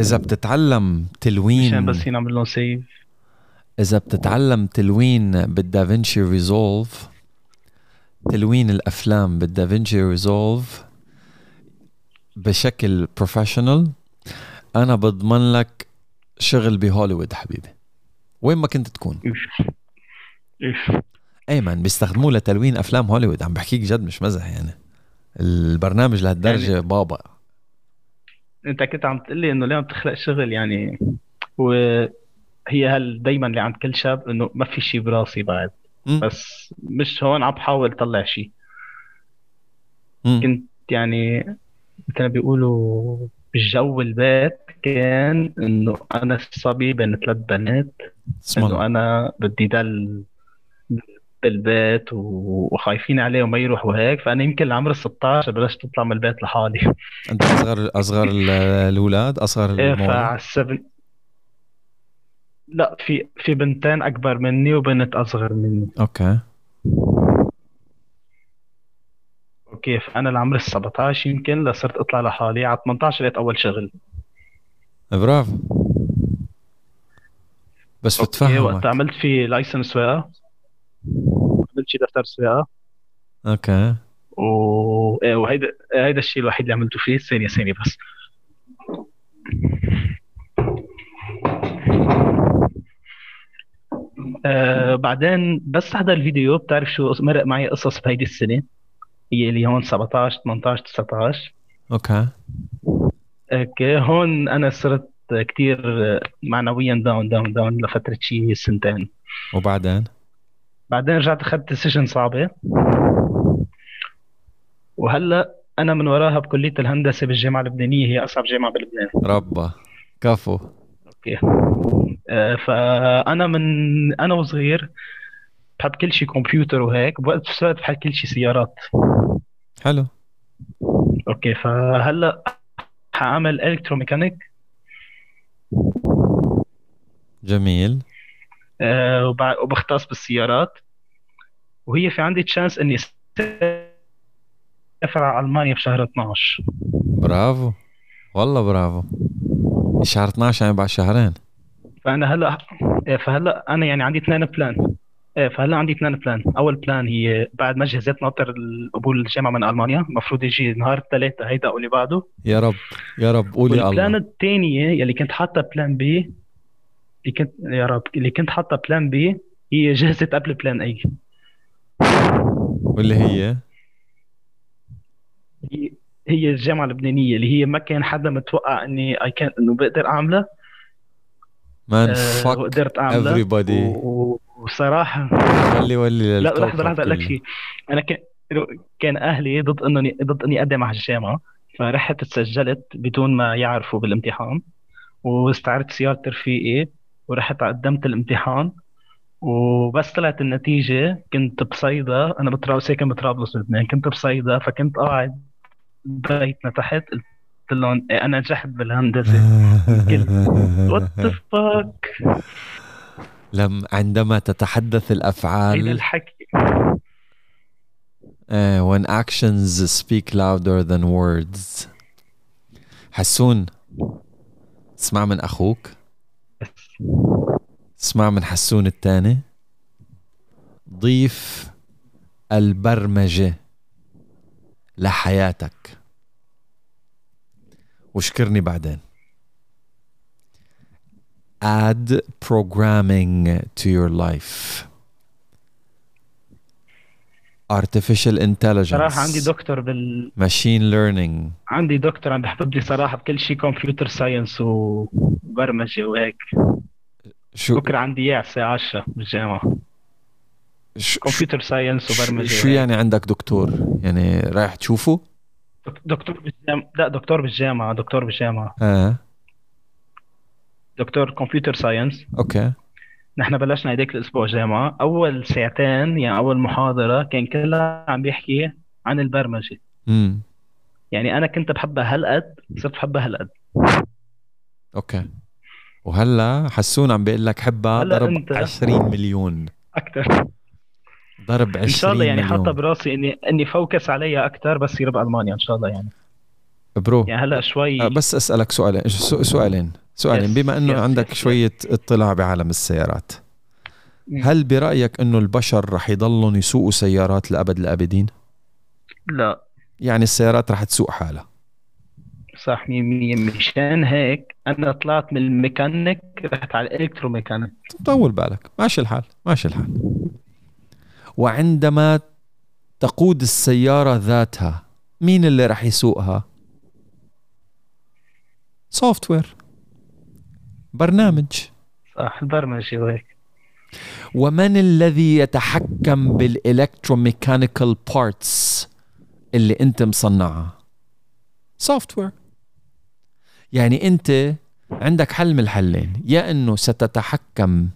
إذا بتتعلم مشان تلوين بس نعمل لهم save إذا بتتعلم تلوين بال DaVinci Resolve تلوين الأفلام بال DaVinci Resolve بشكل professional أنا بضمن لك شغل بهوليوود حبيبي. وين ما كنت تكون. ايمن بيستخدموه لتلوين أفلام هوليوود. عم بحكيك جد مش مزح يعني. البرنامج لهالدرجة يعني- بابا. أنت كنت عم تقول لي إنه ليه عم تخلق شغل يعني وهي هل دايما اللي عند كل شاب إنه ما في شيء براسي بعد. مم. بس مش هون عم بحاول طلع شيء. كنت يعني مثل بيقولوا بالجو البيت كان إنه أنا الصبي بين ثلاث بنات. إنه أنا بدي دل بالبيت وخايفين عليه وما يروح وهيك فأنا يمكن لعمر ال 16 بلشت أطلع من البيت لحالي. انت اصغر أصغر ال- الأولاد؟ أصغر إيه المواليد فعلى السبب لا في في بنتين أكبر مني وبنت أصغر مني. okay. okay فأنا لعمر ال 17 يمكن لصرت أطلع لحالي على 18 لقيت أول شغل. برافو. بس okay وقت بتفهمك عملت في license سواقة؟ عملت شي دفتر سواقة. okay. و... إيه وهيدا هيدا الشيء الوحيد اللي عملته فيه ثانية ثانية بس. آه بعدين بس هذا الفيديو بتعرف شو مرق معي قصص بهيدي السنة. هي اللي هون 17 18 19 okay. okay هون أنا صرت كتير معنويا down down down لفترة شي سنتين. وبعدين؟ بعدين رجعت أخذت decision صعبة. وهلأ أنا من وراها بكلية الهندسة بالجامعة اللبنانية هي أصعب جامعة بلبنان. ربا كفو. أوكي. آه، فأنا من أنا وصغير بحب كل شيء كمبيوتر وهيك بوقت الوقت بحب كل شيء سيارات. حلو. okay فهلأ حأعمل الكتروميكانيك جميل. آه، وبع- وبختص بالسيارات. وهي في عندي chance إني اسافر على ألمانيا بشهر 12 برافو. والله برافو. شهر 12 يعني بعد شهرين. فأنا هلا إيه، فهلأ أنا يعني عندي اثنين plan. فهلا عندي اثنين plan. أول plan هي بعد ما جهزت ناطر القبول الجامعة من ألمانيا المفروض يجي نهار الثلاثاء هيدا أو اللي بعده. يا رب يا رب قولي وال plan الله الثانية يلي كنت حاطة plan B اللي كنت يا رب اللي كنت حاطة plan B هي جهزت قبل plan A واللي هي؟ هي هي الجامعة اللبنانية اللي هي ما كان حدا متوقع إني اي كان إنه بقدر أعملها. مان آه، فك وقدرت أعملها. everybody. و- وصراحة خلي ولي لا لحظة لحظة أقول لك. شيء. أنا كان كان أهلي ضد انه ضد إني أقدم على الجامعة فرحت تسجلت بدون ما يعرفوا بالامتحان واستعرت سيارة رفيقي ورحت قدمت الامتحان وبس طلعت النتيجة. كنت بصيدا. أنا بطرابلس ساكن بطرابلس لبنان. كنت بصيدا فكنت قاعد بيتنا تحت. قلت لهم إيه أنا نجحت بالهندسة. what the fuck لم عندما تتحدث الأفعال الحكي. uh, when actions speak louder than words. حسون اسمع من أخوك. اسمع من حسون الثاني. ضيف البرمجة لحياتك. واشكرني بعدين. Add programming to your life. Artificial intelligence. صراحة عندي دكتور بال machine learning. عندي دكتور عم بحبب لي صراحة بكل شيء computer science وبرمجة وهيك. شو بكرة عندي على الساعة 10 بالجامعة شو, computer science وبرمجة شو. يعني عندك دكتور؟ يعني رايح تشوفه؟ دك- دكتور بالجامعة لا دكتور بالجامعة دكتور بالجامعة. آه. دكتور computer science. Okay. نحن بلشنا هيداك الأسبوع جامعة. أول ساعتين يعني أول محاضرة كان كلها عم بيحكي عن البرمجة. امم يعني أنا كنت بحبها هالقد صرت بحبها هالقد. Okay. وهلأ حسون عم بيقول لك حبها ضرب أنت. 20 مليون. أكثر ضرب 20 إن شاء الله يعني حاطه براسي إني إني focus عليها أكثر بس يصير بالمانيا إن شاء الله يعني. Bro. يعني هلأ شوي. آه، بس أسألك سؤالين so- سؤالين. سؤالين Yes, بما إنه yes, عندك yes, شوية اطلاع بعالم السيارات. هل برأيك إنه البشر رح يضلوا يسوقوا سيارات لأبد الأبدين؟ لا. يعني السيارات رح تسوق حالها؟ صح 100% مشان هيك أنا طلعت من الميكانيك رحت على الإلكتروميكانيك. طول بالك. ماشي الحال ماشي الحال. وعندما تقود السيارة ذاتها مين اللي رح يسوقها؟ Software برنامج. صح البرمجة وهيك. ومن الذي يتحكم بال electromechanical parts اللي أنت مصنعها؟ Software يعني أنت عندك حل من الحلين. يا إنه ستتحكم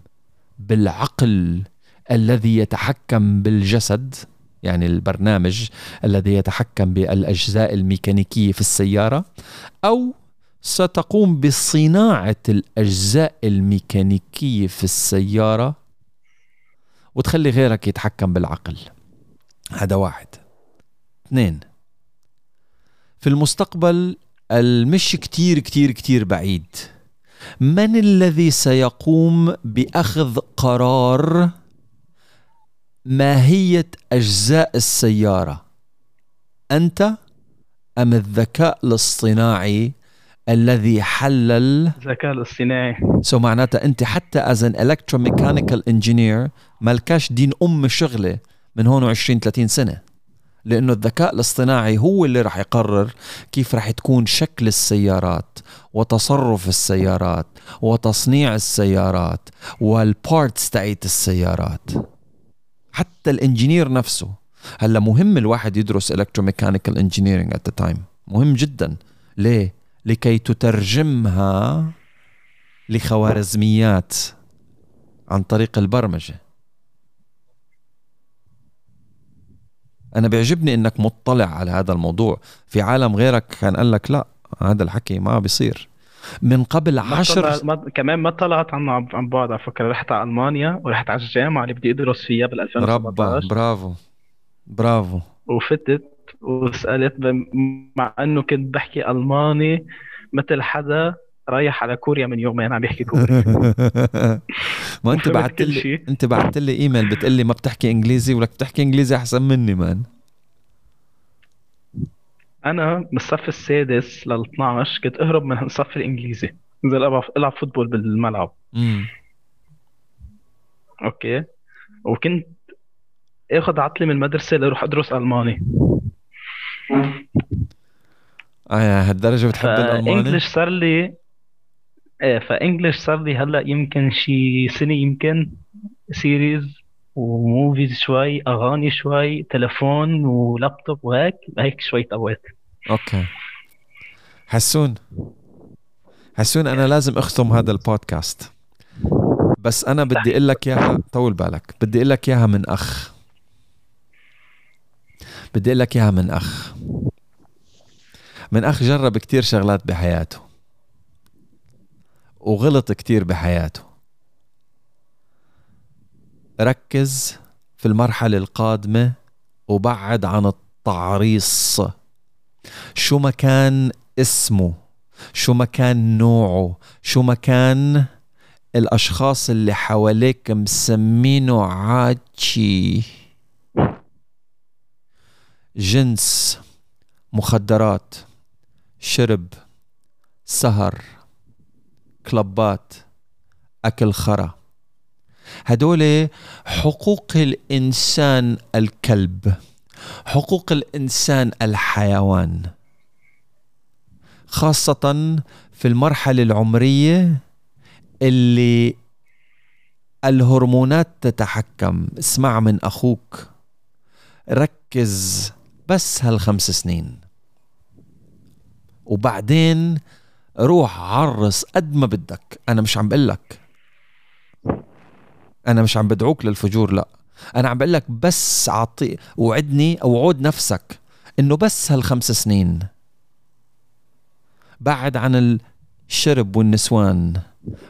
بالعقل الذي يتحكم بالجسد يعني البرنامج الذي يتحكم بالأجزاء الميكانيكية في السيارة أو ستقوم بصناعة الأجزاء الميكانيكية في السيارة وتخلي غيرك يتحكم بالعقل. هذا واحد. اثنين في المستقبل المش كتير كتير كتير بعيد. من الذي سيقوم بأخذ قرار ماهية أجزاء السيارة؟ أنت أم الذكاء الاصطناعي الذي حلل الذكاء الاصطناعي. So so معناتها أنت حتى as an electromechanical engineer مالكاش دين أم شغلة من هون 20 30 سنة. لأنه الذكاء الاصطناعي هو اللي راح يقرر كيف راح تكون شكل السيارات وتصرف السيارات وتصنيع السيارات وال parts تاعت السيارات. حتى ال engineer نفسه. هلا مهم الواحد يدرس electromechanical engineering at the time مهم جدا. ليه؟ لكي تترجمها لخوارزميات عن طريق البرمجة. أنا بيعجبني إنك مطلع على هذا الموضوع. في عالم غيرك كان قال لك لا هذا الحكي ما بيصير. من قبل عشر ما كمان ما طلعت عنه عن بعد على فكرة. رحت على ألمانيا ورحت على الجامعة اللي بدي ادرس فيها بال 2017 برافو برافو. وفتت وسالت مع إنه كنت بحكي ألماني مثل حدا رايح على كوريا من يومين عم يحكي كوري. ما أنت بعثت لي أنت بعثت لي إيميل بتقول لي ما بتحكي إنجليزي ولك بتحكي إنجليزي أحسن مني مان. أنا من الصف السادس لل 12 كنت أهرب من الصف الإنجليزي. انزل ألعب football بالملعب. Okay. وكنت آخذ عطلة من المدرسة لأروح أدرس ألماني. آه هالدرجة بتحب الألماني؟ انجلش صار لي إيه ف English صار لي هلأ يمكن شي سنة يمكن series و movies شوي أغاني شوي تلفون ولابتوب وهيك هيك شوي اوقات أوكي. حسون حسون أنا لازم أختم هذا البودكاست. بس أنا بدي أقول لك إياها طول بالك بدي أقول لك إياها من أخ. بدي أقول لك إياها من أخ. من أخ جرب كتير شغلات بحياته. وغلط كتير بحياته. ركز في المرحلة القادمة وبعد عن التعريص. شو ما كان اسمه شو ما كان نوعه شو ما كان الأشخاص اللي حواليك مسمينه عاتشي جنس مخدرات شرب سهر كلبات أكل خرا. هدول حقوق الإنسان الكلب حقوق الإنسان الحيوان. خاصة في المرحلة العمرية اللي الهرمونات تتحكم. اسمع من أخوك. ركز. بس هالخمس سنين. وبعدين روح عرس قد ما بدك. أنا مش عم بقول لك. أنا مش عم بدعوك للفجور لا. أنا عم بقول لك بس عطي وعدني أو وعود نفسك إنه بس هالخمس سنين. بعد عن الشرب والنسوان.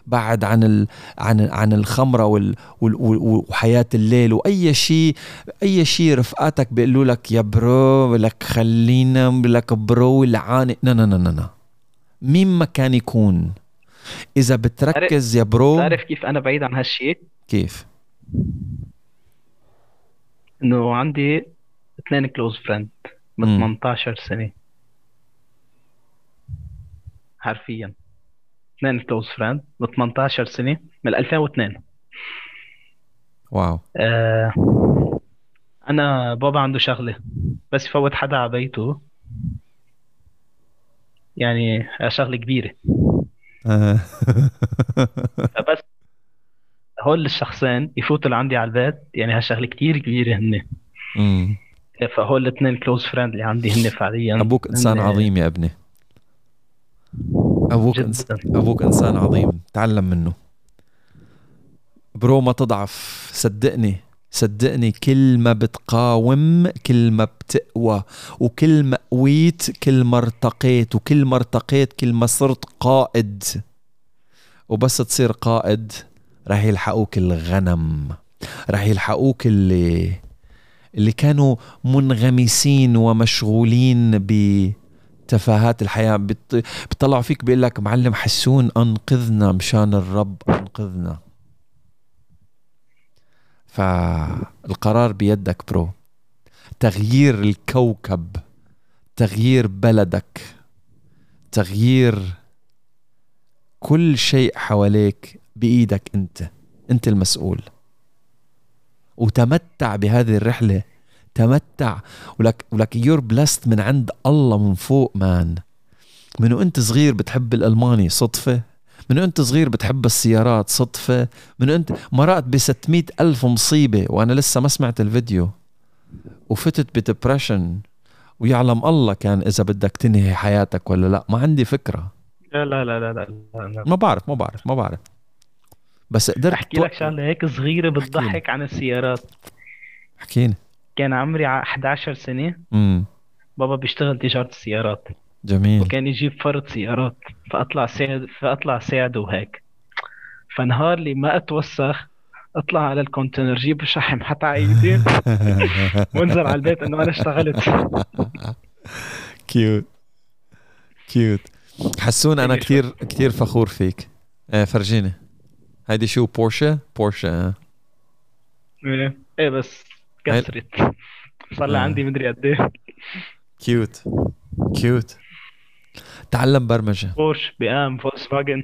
بعد عن ال... عن عن الخمرة وال... وال... وحياة الليل وأي شيء أي شيء رفقاتك بيقولوا لك يا bro لك خلينا لك bro العاني لا لا لا لا مين ما كان يكون؟ إذا بتركز يا bro. تعرف كيف أنا بعيد عن هالشيء؟ كيف؟ إنه عندي اثنين close friend من 18 سنة. حرفيا. اثنين close friend من 18 سنة من 2002 wow. آه أنا بابا عنده شغلة بس يفوت حدا على بيته. يعني شغلة كبيرة. آه. بس هول الشخصين يفوتوا لعندي على البيت يعني هالشغله كتير كبيرة هن فهول الاثنين close friend اللي عندي هن فعليا. أبوك إنسان عظيم يا ابني. أبوك إنس... جدا أبوك إنسان عظيم. تعلم منه. Bro ما تضعف. صدقني صدقني كل ما بتقاوم كل ما بتقوى وكل ما قويت كل ما ارتقيت وكل ما ارتقيت كل ما صرت قائد. وبس تصير قائد راح يلحقوك الغنم. راح يلحقوك اللي اللي كانوا منغمسين ومشغولين بتفاهات الحياة. بت- بيطلعوا فيك بيقول لك معلم حسون أنقذنا مشان الرب أنقذنا. فالقرار بيدك bro. تغيير الكوكب تغيير بلدك تغيير كل شيء حواليك بإيدك أنت. أنت المسؤول. وتمتع بهذه الرحلة تمتع. ولك ولك you're blessed من عند الله من فوق man من وانت صغير بتحب الألماني؟ صدفة. من وانت صغير بتحب السيارات؟ صدفة. من أنت مرقت ب 600 ألف مصيبة وأنا لسه ما سمعت الفيديو. وفتت بدبريشن ويعلم الله كان إذا بدك تنهي حياتك ولا لا. ما عندي فكرة. لا لا لا لا لا, لا, لا. ما بعرف ما بعرف ما بعرف. بس قدرت أحكي لك شغلة هيك صغيرة بتضحك عن السيارات. حكيني كان عمري ع- 11 سنة. امم بابا بيشتغل تجارة السيارات. جميل. وكان يجيب فرد سيارات. فأطلع ساعد فأطلع ساعده وهيك. فنهار اللي ما أتوسخ أطلع على ال container جيب شحم حتى على ايدين وانزل على البيت إنه أنا اشتغلت. Cute cute حسون أنا كثير كثير فخور فيك. آه فرجيني. هيدي شو بورشة؟ بورشة آه. إيه. إيه بس كسرت. صار لي آه. عندي مدري قد إيه. cute. cute. تعلم برمجة. بورش بي إم فولكس فاجن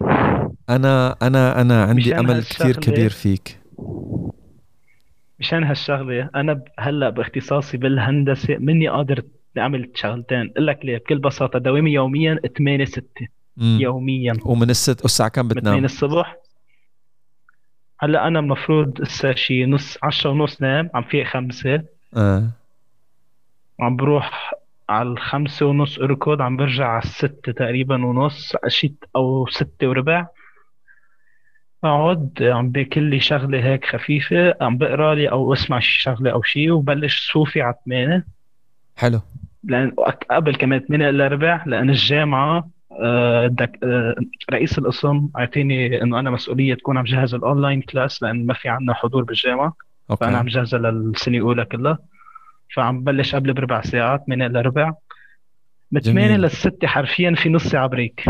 أنا أنا أنا عندي أمل كثير. كبير فيك. مشان هالشغلة أنا هلأ باختصاصي بالهندسة مني قادر أعمل شغلتين. أقول لك ليه؟ بكل بساطة دوامي يوميا 8 6 مم. يوميا. ومن الست والساعة كم من 8 بتنام؟ الصبح هلا أنا المفروض هسه شي نص 10 ونص نام عم فيق خمسة. آه. عم بروح على الخمسة ونص أركض عم برجع على الستة تقريبا ونص شي أو ستة وربع. اقعد عم بكل لي شغلة هيك خفيفة عم بقرأ لي أو أسمع شي شغلة أو شي وبلش صوفي على 8 حلو. لأن قبل كمان 8 إلا ربع لأن الجامعة رئيس القسم أعطيني إنه أنا مسؤولية تكون عم جهز ال online class لأن ما في عندنا حضور بالجامعة. فأنا عم جهزها للسنة الأولى كلها. فعم بلش قبل بربع ساعات 8 الا ربع. من 8 جميل. للستة حرفيا في نص ساعة break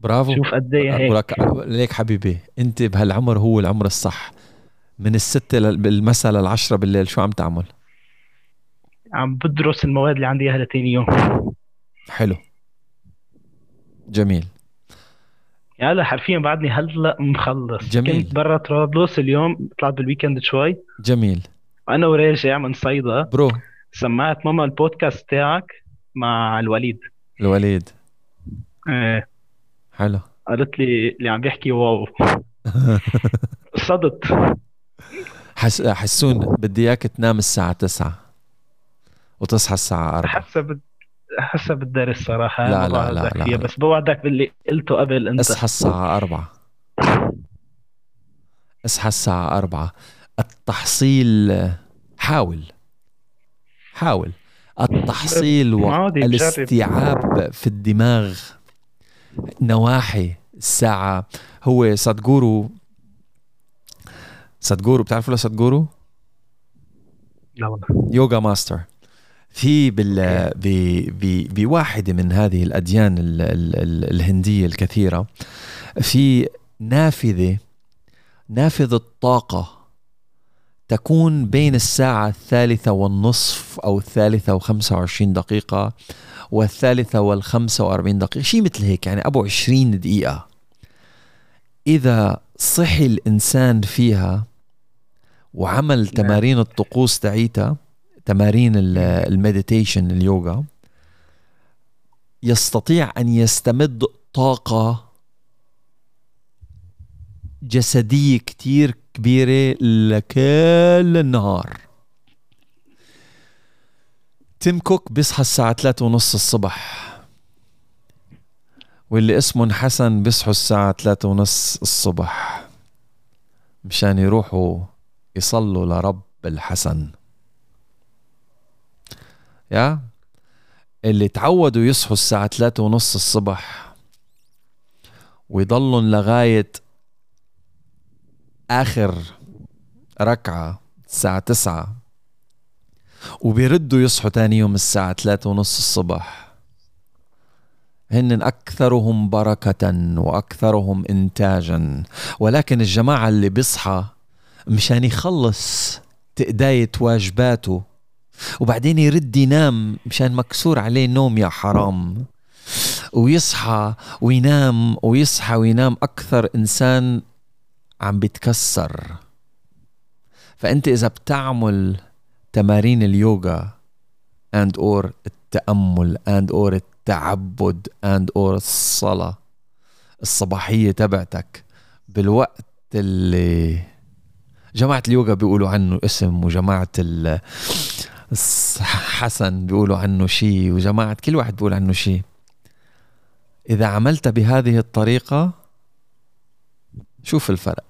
bravo. شوف قد إيه هيك. ليك حبيبي أنت بهالعمر هو العمر الصح. من الستة لل- بالمساء للعشرة بالليل شو عم تعمل؟ عم بدرس المواد اللي عندي إياها لتاني يوم. حلو. جميل. هلا حرفيا بعدني هلا مخلص. جميل. كنت برا طرابلس اليوم طلعت بال weekend شوي. جميل. وأنا وراجع من صيدا برو. سمعت ماما البودكاست تاعك مع الوليد. الوليد. إيه. حلو. قالت لي اللي عم بيحكي wow. صدت. حس... حسون بدي إياك تنام الساعة تسعة. وتصحى الساعة أربعة. حسب حسب الدرس صراحة لا، لا، لا، لا، لا. بس بوعدك باللي قلته قبل أنت. اصحى الساعة أربعة. اصحى الساعة أربعة. التحصيل حاول. حاول. التحصيل. والاستيعاب في الدماغ نواحي الساعة. هو سادجورو سادغورو بتعرفوا له سادغورو؟ لا والله. yoga master. في بال ب... ب... بواحدة من هذه الأديان ال... ال... ال... الهندية الكثيرة في نافذة نافذة طاقة تكون بين الساعة الثالثة والنصف أو الثالثة وخمسة وعشرين دقيقة والثالثة والخمسة وأربعين دقيقة شيء مثل هيك يعني أبو عشرين دقيقة. إذا صحي الإنسان فيها وعمل تمارين الطقوس تاعيتها تمارين ال meditation اليوغا. يستطيع أن يستمد طاقة جسدية كتير كبيرة لكل النهار. تيم كوك بيصحى الساعة ثلاثة ونص الصبح. واللي اسمهم حسن بيصحوا الساعة ثلاثة ونص الصبح. مشان يروحوا يصلوا لرب الحسن. يا؟ اللي تعودوا يصحوا الساعة ثلاثة ونص الصبح ويضلوا لغاية آخر ركعة الساعة تسعة وبيردوا يصحوا تاني يوم الساعة ثلاثة ونص الصبح. هن أكثرهم بركة وأكثرهم إنتاجا. ولكن الجماعة اللي بيصحى مشان يخلص تأداية واجباته وبعدين يرد ينام مشان مكسور عليه نوم يا حرام. ويصحى وينام ويصحى وينام أكثر إنسان عم بيتكسر. فأنت إذا بتعمل تمارين اليوغا and or التأمل and or التعبد and or الصلاة الصباحية تبعتك بالوقت اللي جماعة اليوغا بيقولوا عنه اسم وجماعة حسن بيقولوا عنه شيء وجماعة كل واحد بيقول عنه شيء. إذا عملت بهذه الطريقة شوف الفرق.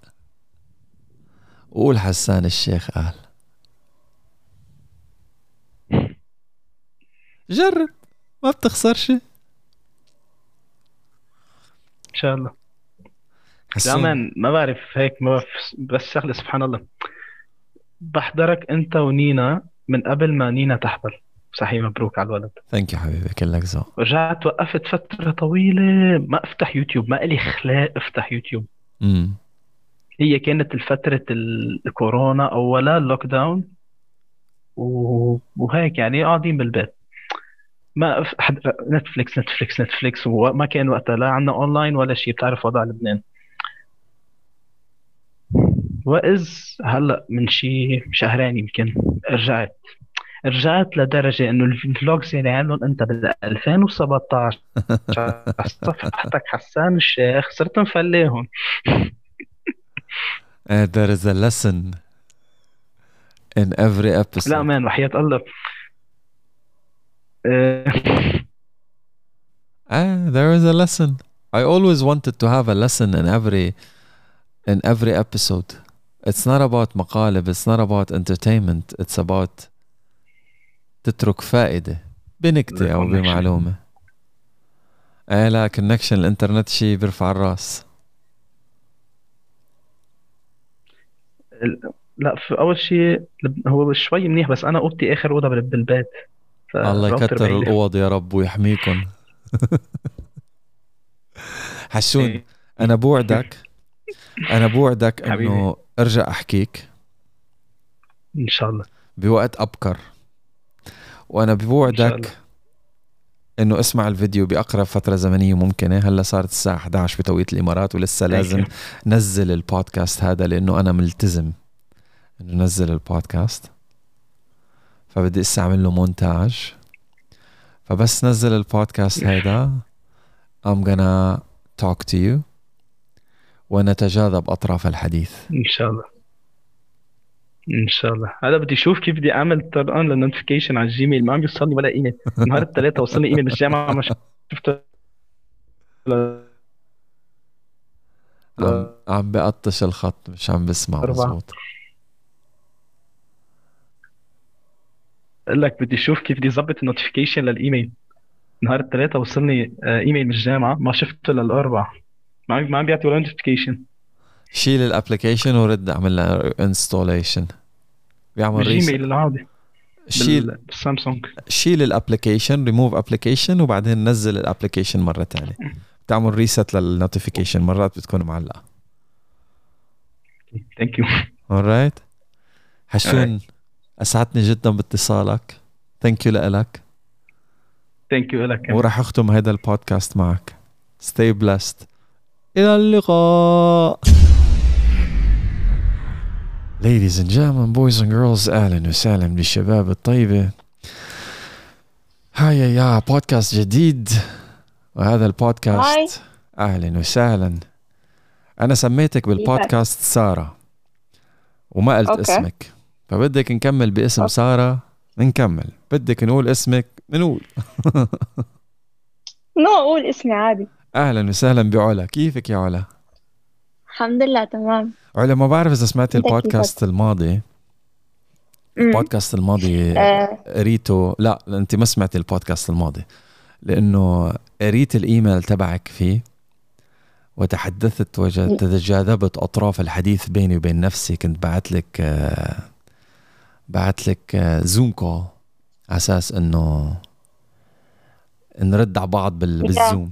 وقول حسان الشيخ قال جرب ما بتخسر شيء. إن شاء الله. لا مان ما بعرف هيك ما بعرف بس شغلة سبحان الله. بحضرك أنت ونينا من قبل ما نينا تحضر. صحيح مبروك على الولد. thank you حبيبي كلك ذوق. رجعت وقفت فترة طويلة ما افتح يوتيوب ما إلي خلاق افتح يوتيوب. امم هي كانت الفترة الكورونا أولا ال lockdown وهيك يعني قاعدين بالبيت. ما حد نتفليكس نتفليكس نتفليكس وما كان وقتها لا عندنا اونلاين ولا شيء بتعرف وضع لبنان. وإذ هلا من شي شهرين يمكن رجعت رجعت لدرجة إنه ال vlogs اللي عاملهم أنت بال 2017 على صفحتك حسان الشيخ صرت مفليهم Uh, there is a lesson in every episode. لا مان وحياة الله ah, there is a lesson. I always wanted to have a lesson in every in every episode. It's not about مقالب, it's not about entertainment, it's about تترك فائدة بنكتة أو بمعلومة. إيه لا كونكشن الإنترنت شيء بيرفع الراس. لا في أول شيء هو شوي منيح بس أنا أوضتي آخر أوضة بالبيت الله يكتر الأوض يا رب ويحميكم حسون إيه. أنا بوعدك أنا بوعدك إنه أرجع أحكيك. إن شاء الله. بوقت أبكر. وأنا بوعدك إنه اسمع الفيديو بأقرب فترة زمنية ممكنة. هلأ صارت الساعة 11 بتوقيت الإمارات ولسه لازم نزل البودكاست هذا لأنه أنا ملتزم إنه نزل البودكاست. فبدي استعمل له مونتاج. فبس نزل البودكاست هيدا. I'm gonna talk to you. ونتجاذب أطراف الحديث. إن شاء الله. إن شاء الله. هذا بدي أشوف كيف بدي أعمل on لل notification على ال Gmail. ما عم يوصلني ولا إيميل. نهار الثلاثاء وصلني إيميل. من الجامعة ما شفته. عم عم بقطش الخط مش عم بسمع مضبوط بقول لك بدي أشوف كيف بدي اظبط ال notification لل email. نهار الثلاثاء وصلني آه، إيميل من الجامعة ما شفته للاربع ما ما عم بيعطي ولا notification شيل ال application ورد اعمل لها installation بيعمل ال Gmail العادي. شيل بالسامسونج. شيل ال application ريموف ابلكيشن وبعدين نزل الابلكيشن مرة ثانية بتعمل reset لل notification مرات بتكون معلقة. thank you alright. حشون اسعدتني جدا باتصالك. ثانك يو لك thank you لك. وراح أختم هذا البودكاست معك. Stay blessed. إلى اللقاء Ladies and gentlemen, boys and girls, أهلا وسهلا بالشباب الطيبة. هيا يا بودكاست جديد وهذا البودكاست أهلا وسهلا. أنا سميتك بالبودكاست سارة وما قلت okay. اسمك فبدك نكمل باسم okay. سارة نكمل بدك نقول اسمك نقول نو أقول اسمي عادي أهلا وسهلا بعلا. كيفك يا علا؟ الحمد لله تمام. علا ما بعرف إذا سمعتي البودكاست الماضي. البودكاست الماضي آه، قريته. لا أنت ما سمعتي البودكاست الماضي لأنه قريت الإيميل تبعك فيه وتحدثت وتجاذبت أطراف الحديث بيني وبين نفسي. كنت بعت لك آه، بعت لك آه، Zoom call على أساس إنه نرد على بعض. بال Zoom.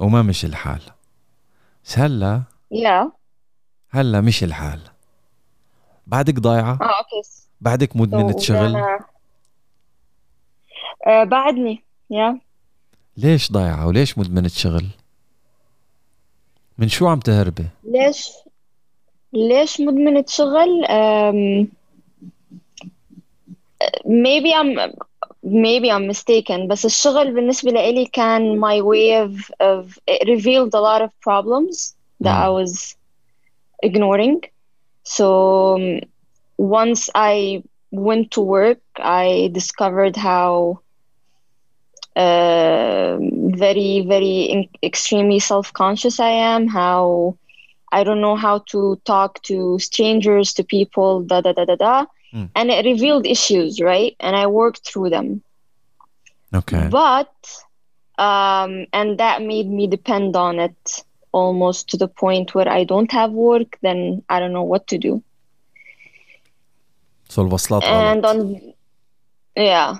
وما مشي الحال. بس هلا يا هلا مشي الحال. بعدك ضايعة؟ آه okay. بعدك مدمنة So شغل؟ آه، بعدني. يا. ليش ضايعة وليش مدمنة شغل؟ من شو عم تهربي؟ ليش؟ ليش مدمنة شغل؟ um, maybe I'm maybe I'm mistaken بس الشغل بالنسبة لإلي كان my way of, of it revealed a lot of problems that Mm. I was ignoring so um, once I went to work I discovered how uh, very very in- extremely self-conscious I am how I don't know how to talk to strangers, to people, da da da da da. Mm. And it revealed issues, right? And I worked through them. اوكي But, um, and that made me depend on it almost to the point where I don't have work, then I don't know what to do. سو الوصلات And غلط on, yeah,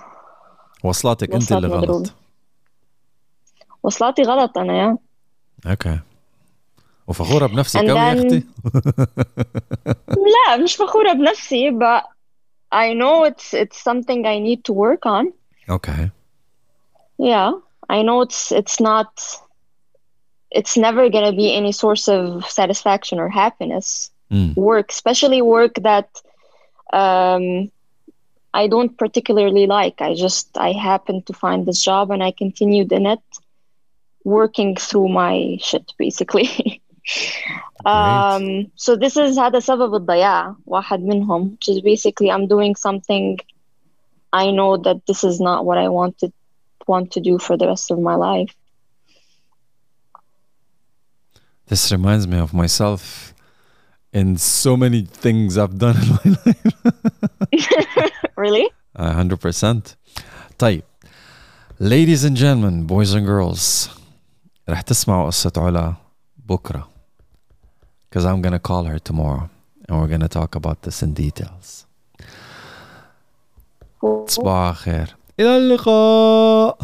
وصلاتك انت اللي وصلات غلط مضروب. وصلاتي غلط أنا يا اوكي وفخورة بنفسك And قوي يا then- اختي لا مش فخورة بنفسي but I know it's it's something I need to work on. Okay. Yeah, I know it's it's not it's never going to be any source of satisfaction or happiness. Mm. Work, especially work that um, I don't particularly like. I just I happened to find this job and I continued in it, working through my shit basically. um so this is هذا سبب الضياع واحد منهم which is basically I'm doing something I know that this is not what I wanted want to do for the rest of my life. This reminds me of myself in so many things I've done in my life really? Uh, 100% طيب ladies and gentlemen boys and girls رح تسمعوا قصة علا بكرة because I'm gonna call her tomorrow and we're gonna talk about this in details تصبحوا على خير إلى اللقاء